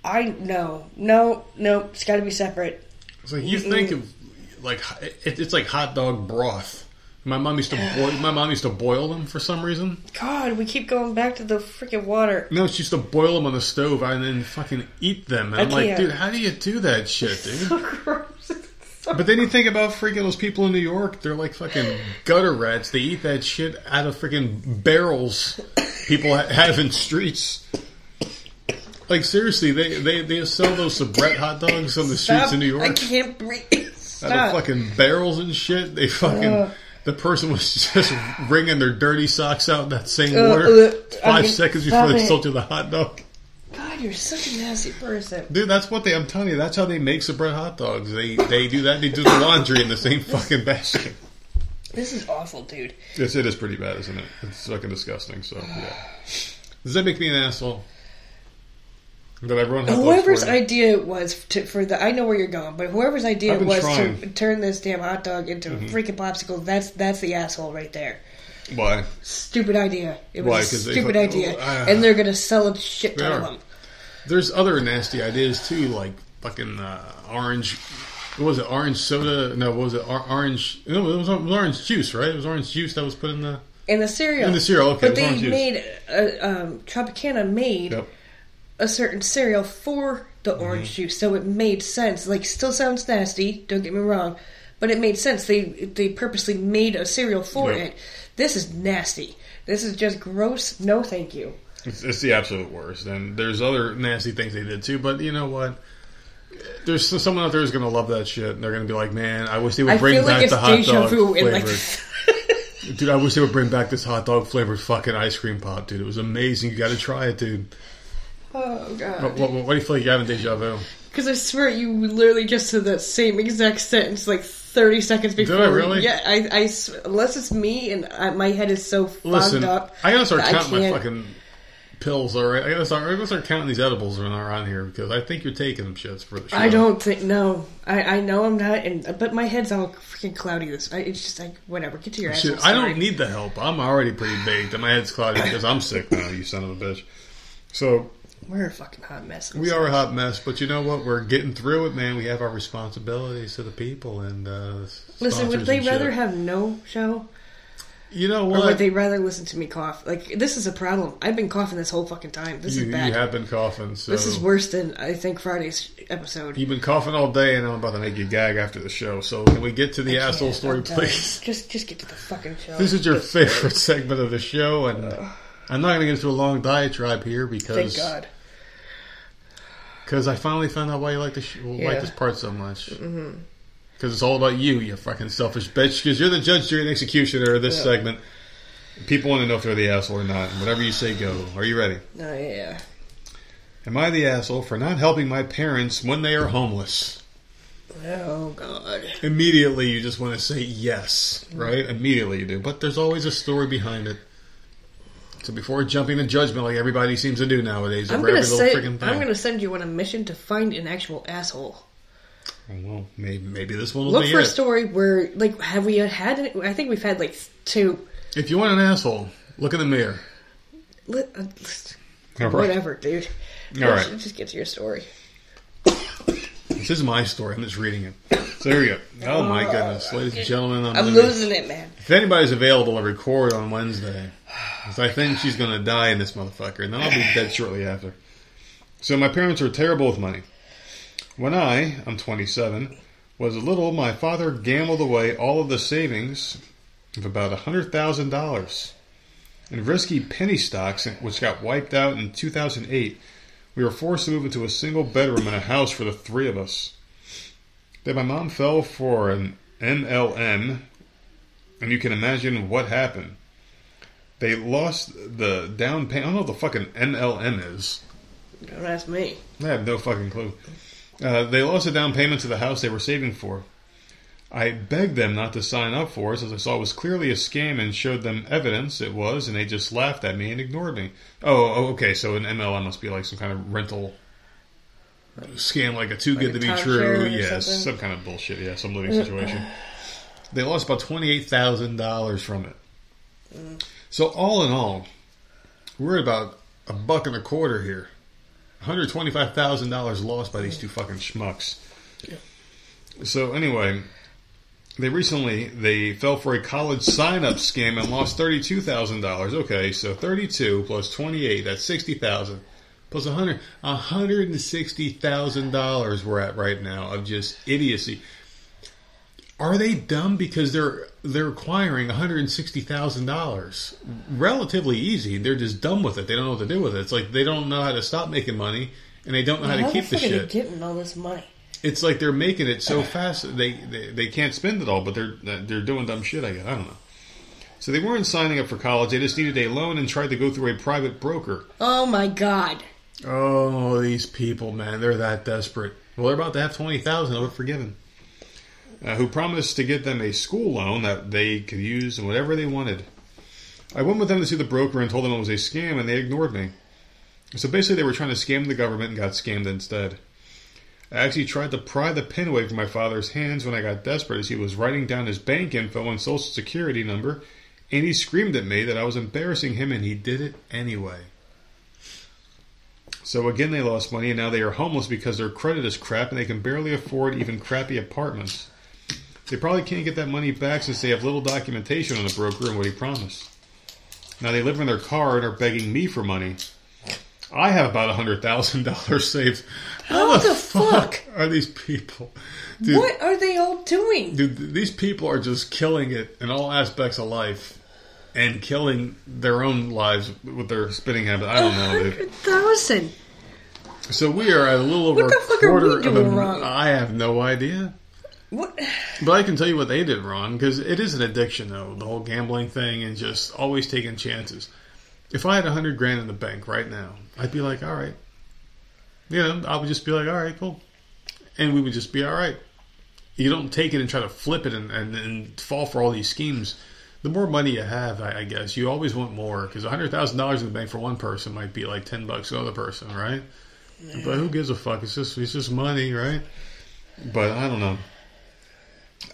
I no no no. It's got to be separate. It's like you think of like it, it's like hot dog broth. My mom used to boil. My mom used to boil them for some reason. God, we keep going back to the freaking water. No, she used to boil them on the stove and then fucking eat them. And I I'm like, dude, how do you do that shit, dude? So gross. But then you think about freaking those people in New York. They're like fucking gutter rats. They eat that shit out of freaking barrels people ha- have in streets. Like seriously, they, they, they sell those Sabrett hot dogs on the streets Stop. of New York. I can't breathe. out of fucking barrels and shit. They fucking Ugh. the person was just wringing their dirty socks out in that same water ugh. five I mean, seconds before they it. sold you the hot dog. God, you're such a nasty person. Dude, that's what they. I'm telling you, that's how they make Sabrett hot dogs. They they do that. They do the laundry in the same fucking basket. This is awful, dude. Yes, it is pretty bad, isn't it? It's fucking disgusting. So yeah. Does that make me an asshole? That everyone Whoever's idea it was to, for the, I know where you're going, but whoever's idea it was trying. Mm-hmm. to turn this damn hot dog into a freaking popsicle, that's that's the asshole right there. Why? Stupid idea. It was Why? a they stupid fu- idea, uh, and they're gonna sell a shit They ton of them. There's other nasty ideas too, like fucking uh, orange what was it? Orange soda? No, what was it? Or- orange? No, it was, it was orange juice, right? It was orange juice that was put in the. In the cereal. In the cereal, okay, But they made uh, um, Tropicana made Yep. a certain cereal for the Mm-hmm. orange juice, so it made sense. Like, still sounds nasty. Don't get me wrong, but it made sense. They they purposely made a cereal for Yep. it. This is nasty. This is just gross. No, thank you. It's, it's the absolute worst. And there's other nasty things they did too. But you know what? There's someone out there who's going to love that shit. And they're going to be like, man, I wish they would I bring feel back like the hot deja dog vu in like. flavored. Dude, I wish they would bring back this hot dog flavored fucking ice cream pop, dude. It was amazing. You got to try it, dude. oh What, god! what, what do you feel like you having deja vu? Because I swear you literally just said that same exact sentence like thirty seconds before. I really? Yeah, I, I s- unless it's me and I, my head is so fogged Listen, up. I gotta start that I counting my can't- fucking pills. All right, I gotta start. I gotta start counting these edibles when they're on here because I think you're taking them shits for the show. I don't think no. I, I know I'm not, and but my head's all freaking cloudy. This I, it's just like whatever. Get to your ass. I don't need the help. I'm already pretty baked, and my head's cloudy because I'm sick now. You son of a bitch. So We're a fucking hot mess. we are a hot mess, but you know what? We're getting through it, man. We have our responsibilities to the people and uh, Listen, would they rather shit. have no show, You know what? or would they rather listen to me cough? Like this is a problem. I've been coughing this whole fucking time. This you, is bad. you have been coughing. So this is worse than I think Friday's episode. You've been coughing all day, and I'm about to make you gag after the show. So can we get to the I asshole story, please? Just just get to the fucking show. This is your favorite segment of the show, and I'm not going to get into a long diatribe here because. Thank God. because I finally found out why you like this sh- like this part so much. Mm-hmm. Because it's all about you, you fucking selfish bitch. Because you're the judge, and executioner of this Yeah. segment. People want to know if they're the asshole or not. And whatever you say, go. Are you ready? Oh yeah. Am I the asshole for not helping my parents when they are homeless? Oh God. Immediately, you just want to say yes, right? Immediately, you do. But there's always a story behind it. So before jumping to judgment, like everybody seems to do nowadays, I'm gonna say. I'm gonna send you on a mission to find an actual asshole. Oh, well, maybe maybe this one will Look be for a it. story where, like, have we had? Any, I think we've had like two. If you want an asshole, look in the mirror. Li- uh, All right. Whatever, dude. All right. Just, just get to your story. This is my story. I'm just reading it. So here we go. Oh my goodness, ladies and gentlemen, I'm, I'm gonna- losing it, man. If anybody's available to record on Wednesday, 'cause I think she's going to die in this motherfucker, and then I'll be dead shortly after. So my parents are terrible with money. When I, I'm 27, was little, my father gambled away all of the savings of about $100,000 in risky penny stocks, which got wiped out in 2008. We were forced to move into a single bedroom in a house for the three of us. Then my mom fell for an MLM, and you can imagine what happened. They lost the down payment. I don't know what the fucking MLM is. Don't ask me. I have no fucking clue. Uh, they lost a down payment to the house they were saving for. I begged them not to sign up for it, as I saw it was clearly a scam and showed them evidence it was, and they just laughed at me and ignored me. Oh, oh okay, so an MLM must be like some kind of rental scam, like a too good a to be true. Yes, something? some kind of bullshit. Yeah, some living situation. they lost about twenty eight thousand dollars from it. So all in all, we're at about a buck and a quarter here. $125,000 lost by these two fucking schmucks. So anyway, they recently they fell for a college sign-up scam and lost $32,000. Okay, so 32 plus 28, that's 60,000. Plus 100 $160,000 we're at right now of just idiocy. Are they dumb because they're they're acquiring one hundred and sixty thousand dollars? Relatively easy. They're just dumb with it. They don't know what to do with it. It's like they don't know how to stop making money and they don't know how to keep the the fuck are they shit. getting all this money? It's like they're making it so fast they, they they can't spend it all, but they're they're doing dumb shit. I guess I don't know. So they weren't signing up for college. They just needed a loan and tried to go through a private broker. Oh my god. Oh, these people, man, they're that desperate. Well, they're about to have twenty thousand of it forgiven. Uh, who promised to get them a school loan that they could use in whatever they wanted. I went with them to see the broker and told them it was a scam, and they ignored me. So basically, they were trying to scam the government and got scammed instead. I actually tried to pry the pen away from my father's hands when I got desperate as he was writing down his bank info and social security number, and he screamed at me that I was embarrassing him, and he did it anyway. So again, they lost money, and now they are homeless because their credit is crap, and they can barely afford even crappy apartments. They probably can't get that money back since they have little documentation on the broker and what he promised. Now they live in their car and are begging me for money. I have about a hundred thousand dollars saved. How the fuck? are these people? Dude, What are they all doing? Dude, these people are just killing it in all aspects of life and killing their own lives with their spinning habit. I don't know, hundred thousand. So we are at a little over What the a fuck are we quarter of doing a. wrong? I have no idea. What? But I can tell you what they did wrong because it is an addiction, though. The whole gambling thing and just always taking chances. If I had a hundred grand in the bank right now, I'd be like, all right. You know, I would just be like, all right, cool. And we would just be all right. You don't take it and try to flip it and, and, and fall for all these schemes. The more money you have, I, I guess, you always want more because a $100,000 in the bank for one person might be like 10 bucks for the other person, right? But who gives a fuck? It's just, it's just money, right? But I don't know.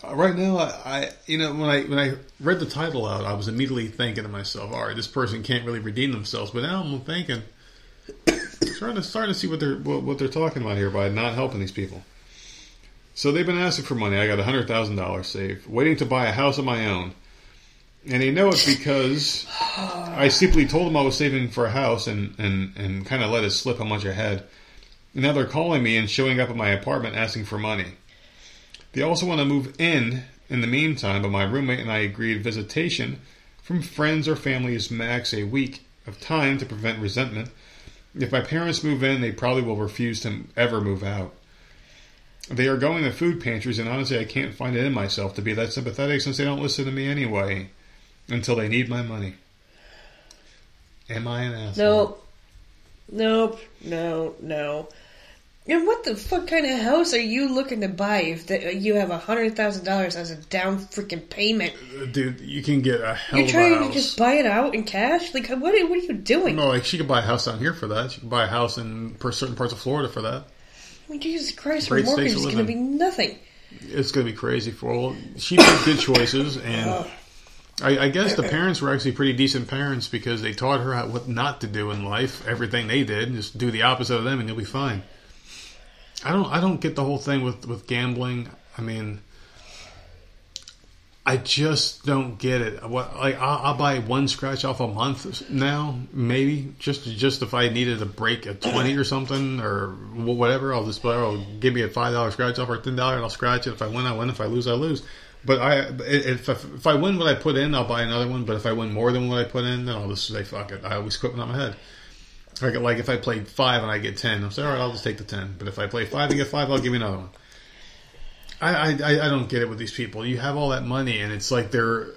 Right now, I, I you know when I when I read the title out, I was immediately thinking to myself, "All right, this person can't really redeem themselves." But now I'm thinking, starting to starting to see what they're what, what they're talking about here by not helping these people. So they've been asking for money. I got a hundred thousand dollars saved, waiting to buy a house of my own, and they know it because I simply told them I was saving for a house and and and kind of let it slip how much I had. And now they're calling me and showing up at my apartment asking for money. They also want to move in in the meantime, but my roommate and I agreed visitation from friends or family is max a week of time to prevent resentment. If my parents move in, they probably will refuse to ever move out. They are going to food pantries, and honestly, I can't find it in myself to be that sympathetic since they don't listen to me anyway until they need my money. Am I an asshole? Nope. Nope. No. No. And what the fuck kind of house are you looking to buy if the, uh, you have a hundred thousand dollars as a down freaking payment? Uh, dude, you can get a hell You're of a trying to just buy it out in cash? Like, what? Are, what are you doing? No, like she could buy a house down here for that. She could buy a house in per- certain parts of Florida for that. I mean, Jesus Christ, Great her mortgage is going to be nothing. It's going to be crazy for all. She made good choices, and I, I guess the parents were actually pretty decent parents because they taught her how, what not to do in life. Everything they did, just do the opposite of them, and you'll be fine. I don't. I don't get the whole thing with with gambling. I mean, I just don't get it. What like I'll, I'll buy one scratch off a month now, maybe just just if I needed a break at twenty or something or whatever. I'll just oh, give me a five dollar scratch off or ten dollar, and I'll scratch it. If I win, I win. If I lose, I lose. But I if if I win what I put in, I'll buy another one. But if I win more than what I put in, then I'll just say fuck it. I always quit when I'm ahead. Like, like if I played five and I get ten, I'll say all right, I'll just take the ten. But if I play five and get five, I'll give you another one. I, I I don't get it with these people. You have all that money, and it's like they're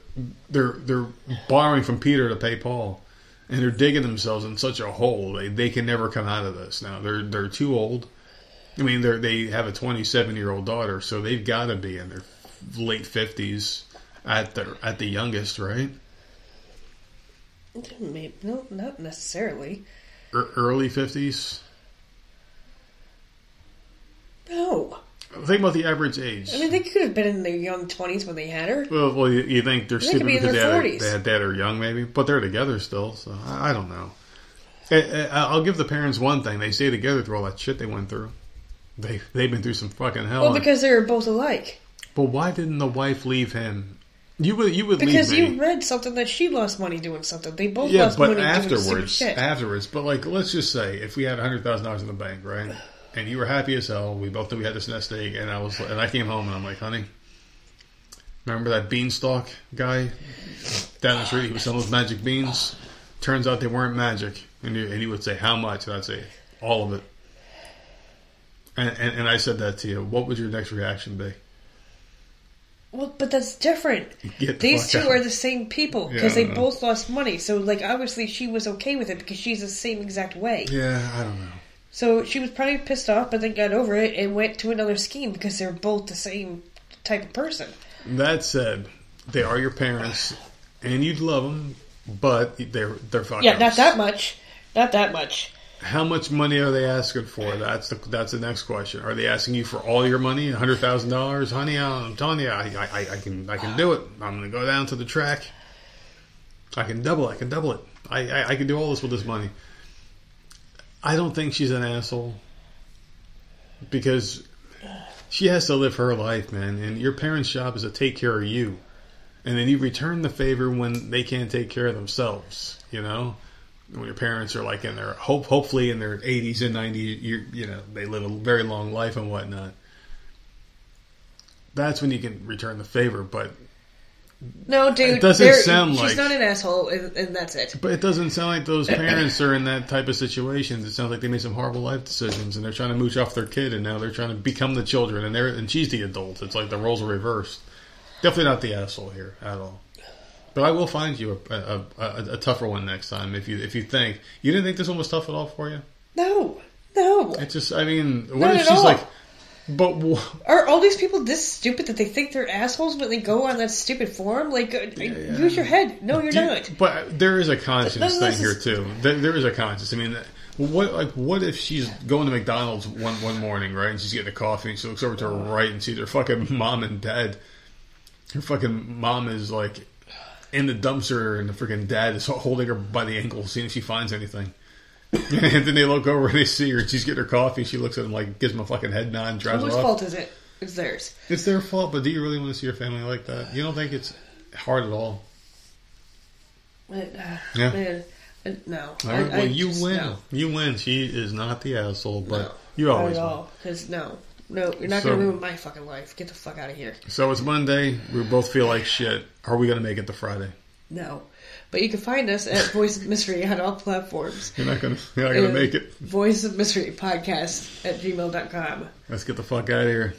they're they're borrowing from Peter to pay Paul, and they're digging themselves in such a hole. They they can never come out of this. Now they're they're too old. I mean, they they have a 27 year old daughter, so they've got to be in their late 50s at the at the youngest, right? Maybe, no, not necessarily. Early 50s. No. Think about the average age. I mean, they could have been in their young 20s when they had her. Well, well, you, you think they're They stupid could be in because they their had, 40s. they had dad or young, maybe, but they're together still. So I, I don't know. I, I- I'll give the parents one thing: they stay together through all that shit they went through. They they've been through some fucking hell. Well, because they were both alike. but why didn't the wife leave him? You would you would Because you read something that she lost money doing something. They both yeah, lost but money doing afterwards, shit. afterwards. But like, let's just say if we had hundred thousand dollars in the bank, right, and you were happy as hell, we both knew we had this nest egg, and I was, and I came home and I'm like, honey, remember that beanstalk guy down the street? He was selling those magic beans. Turns out they weren't magic, and he, and he would say, how much? And I'd say, all of it. And, and and I said that to you. What would your next reaction be? Well, but that's different. The These two out. are the same people because Yeah, they know. both lost money. So, like, obviously, she was okay with it because she's the same exact way. Yeah, I don't know. So she was probably pissed off, but then got over it and went to another scheme because they're both the same type of person. That said, they are your parents, and you'd love them, but they're they're fucking. Yeah, not that much. Not that much. How much money are they asking for? That's the that's the next question. Are they asking you for all your money, hundred thousand dollars, honey? I'm telling you, I, I, I can I can do it. I'm going to go down to the track. I can double. I can double it. I, I I can do all this with this money. I don't think she's an asshole because she has to live her life, man. And your parents' job is to take care of you, and then you return the favor when they can't take care of themselves. You know, when your parents are like in their hope, hopefully in their 80s and 90s, you you know they live a very long life and whatnot. That's when you can return the favor, but No, dude. It doesn't sound like- she's not an asshole, and, and that's it. But it doesn't sound like those parents are in that type of situations. It sounds like they made some horrible life decisions, and they're trying to mooch off their kid, and now they're trying to become the children, and they're and she's the adult. It's like the roles are reversed. Definitely not the asshole here at all. But I will find you a, a, a, a tougher one next time if you if you think you didn't think this one was tough at all for you. No, no. It's just I mean, what Not if she's all. like, but wh- Are all these people this stupid that they think they're assholes, but they go on that stupid forum? Like, uh, use your head. No, you're Do not. But there is a conscience thing this here is- too. There, there is a conscience. I mean, what like what if she's going to McDonald's one one morning, right? And she's getting a coffee, and she looks over to her right and sees her fucking mom and dad. Her fucking mom is like in the dumpster, and the freaking dad is holding her by the ankle, seeing if she finds anything. and then they look over and they see her, and she's getting her coffee. And she looks at him like, gives him a fucking head nod, and drives Whose off. fault is it? It's theirs. It's their fault, but do you really want to see your family like that? You don't think it's hard at all? But, uh, Yeah. Man, uh, no. All right, I- well, I you just- win. no. You win. She is not the asshole, but No. you always win. all. Because, no. No, you're not So- going to ruin my fucking life. Get the fuck out of here. So it's Monday. We both feel like shit. Are we going to make it to Friday? No. But you can find us at Voices of Misery on all platforms. You're not going to. You're not going to make it. Voices of Misery Podcast at gmail.com. Let's get the fuck out of here.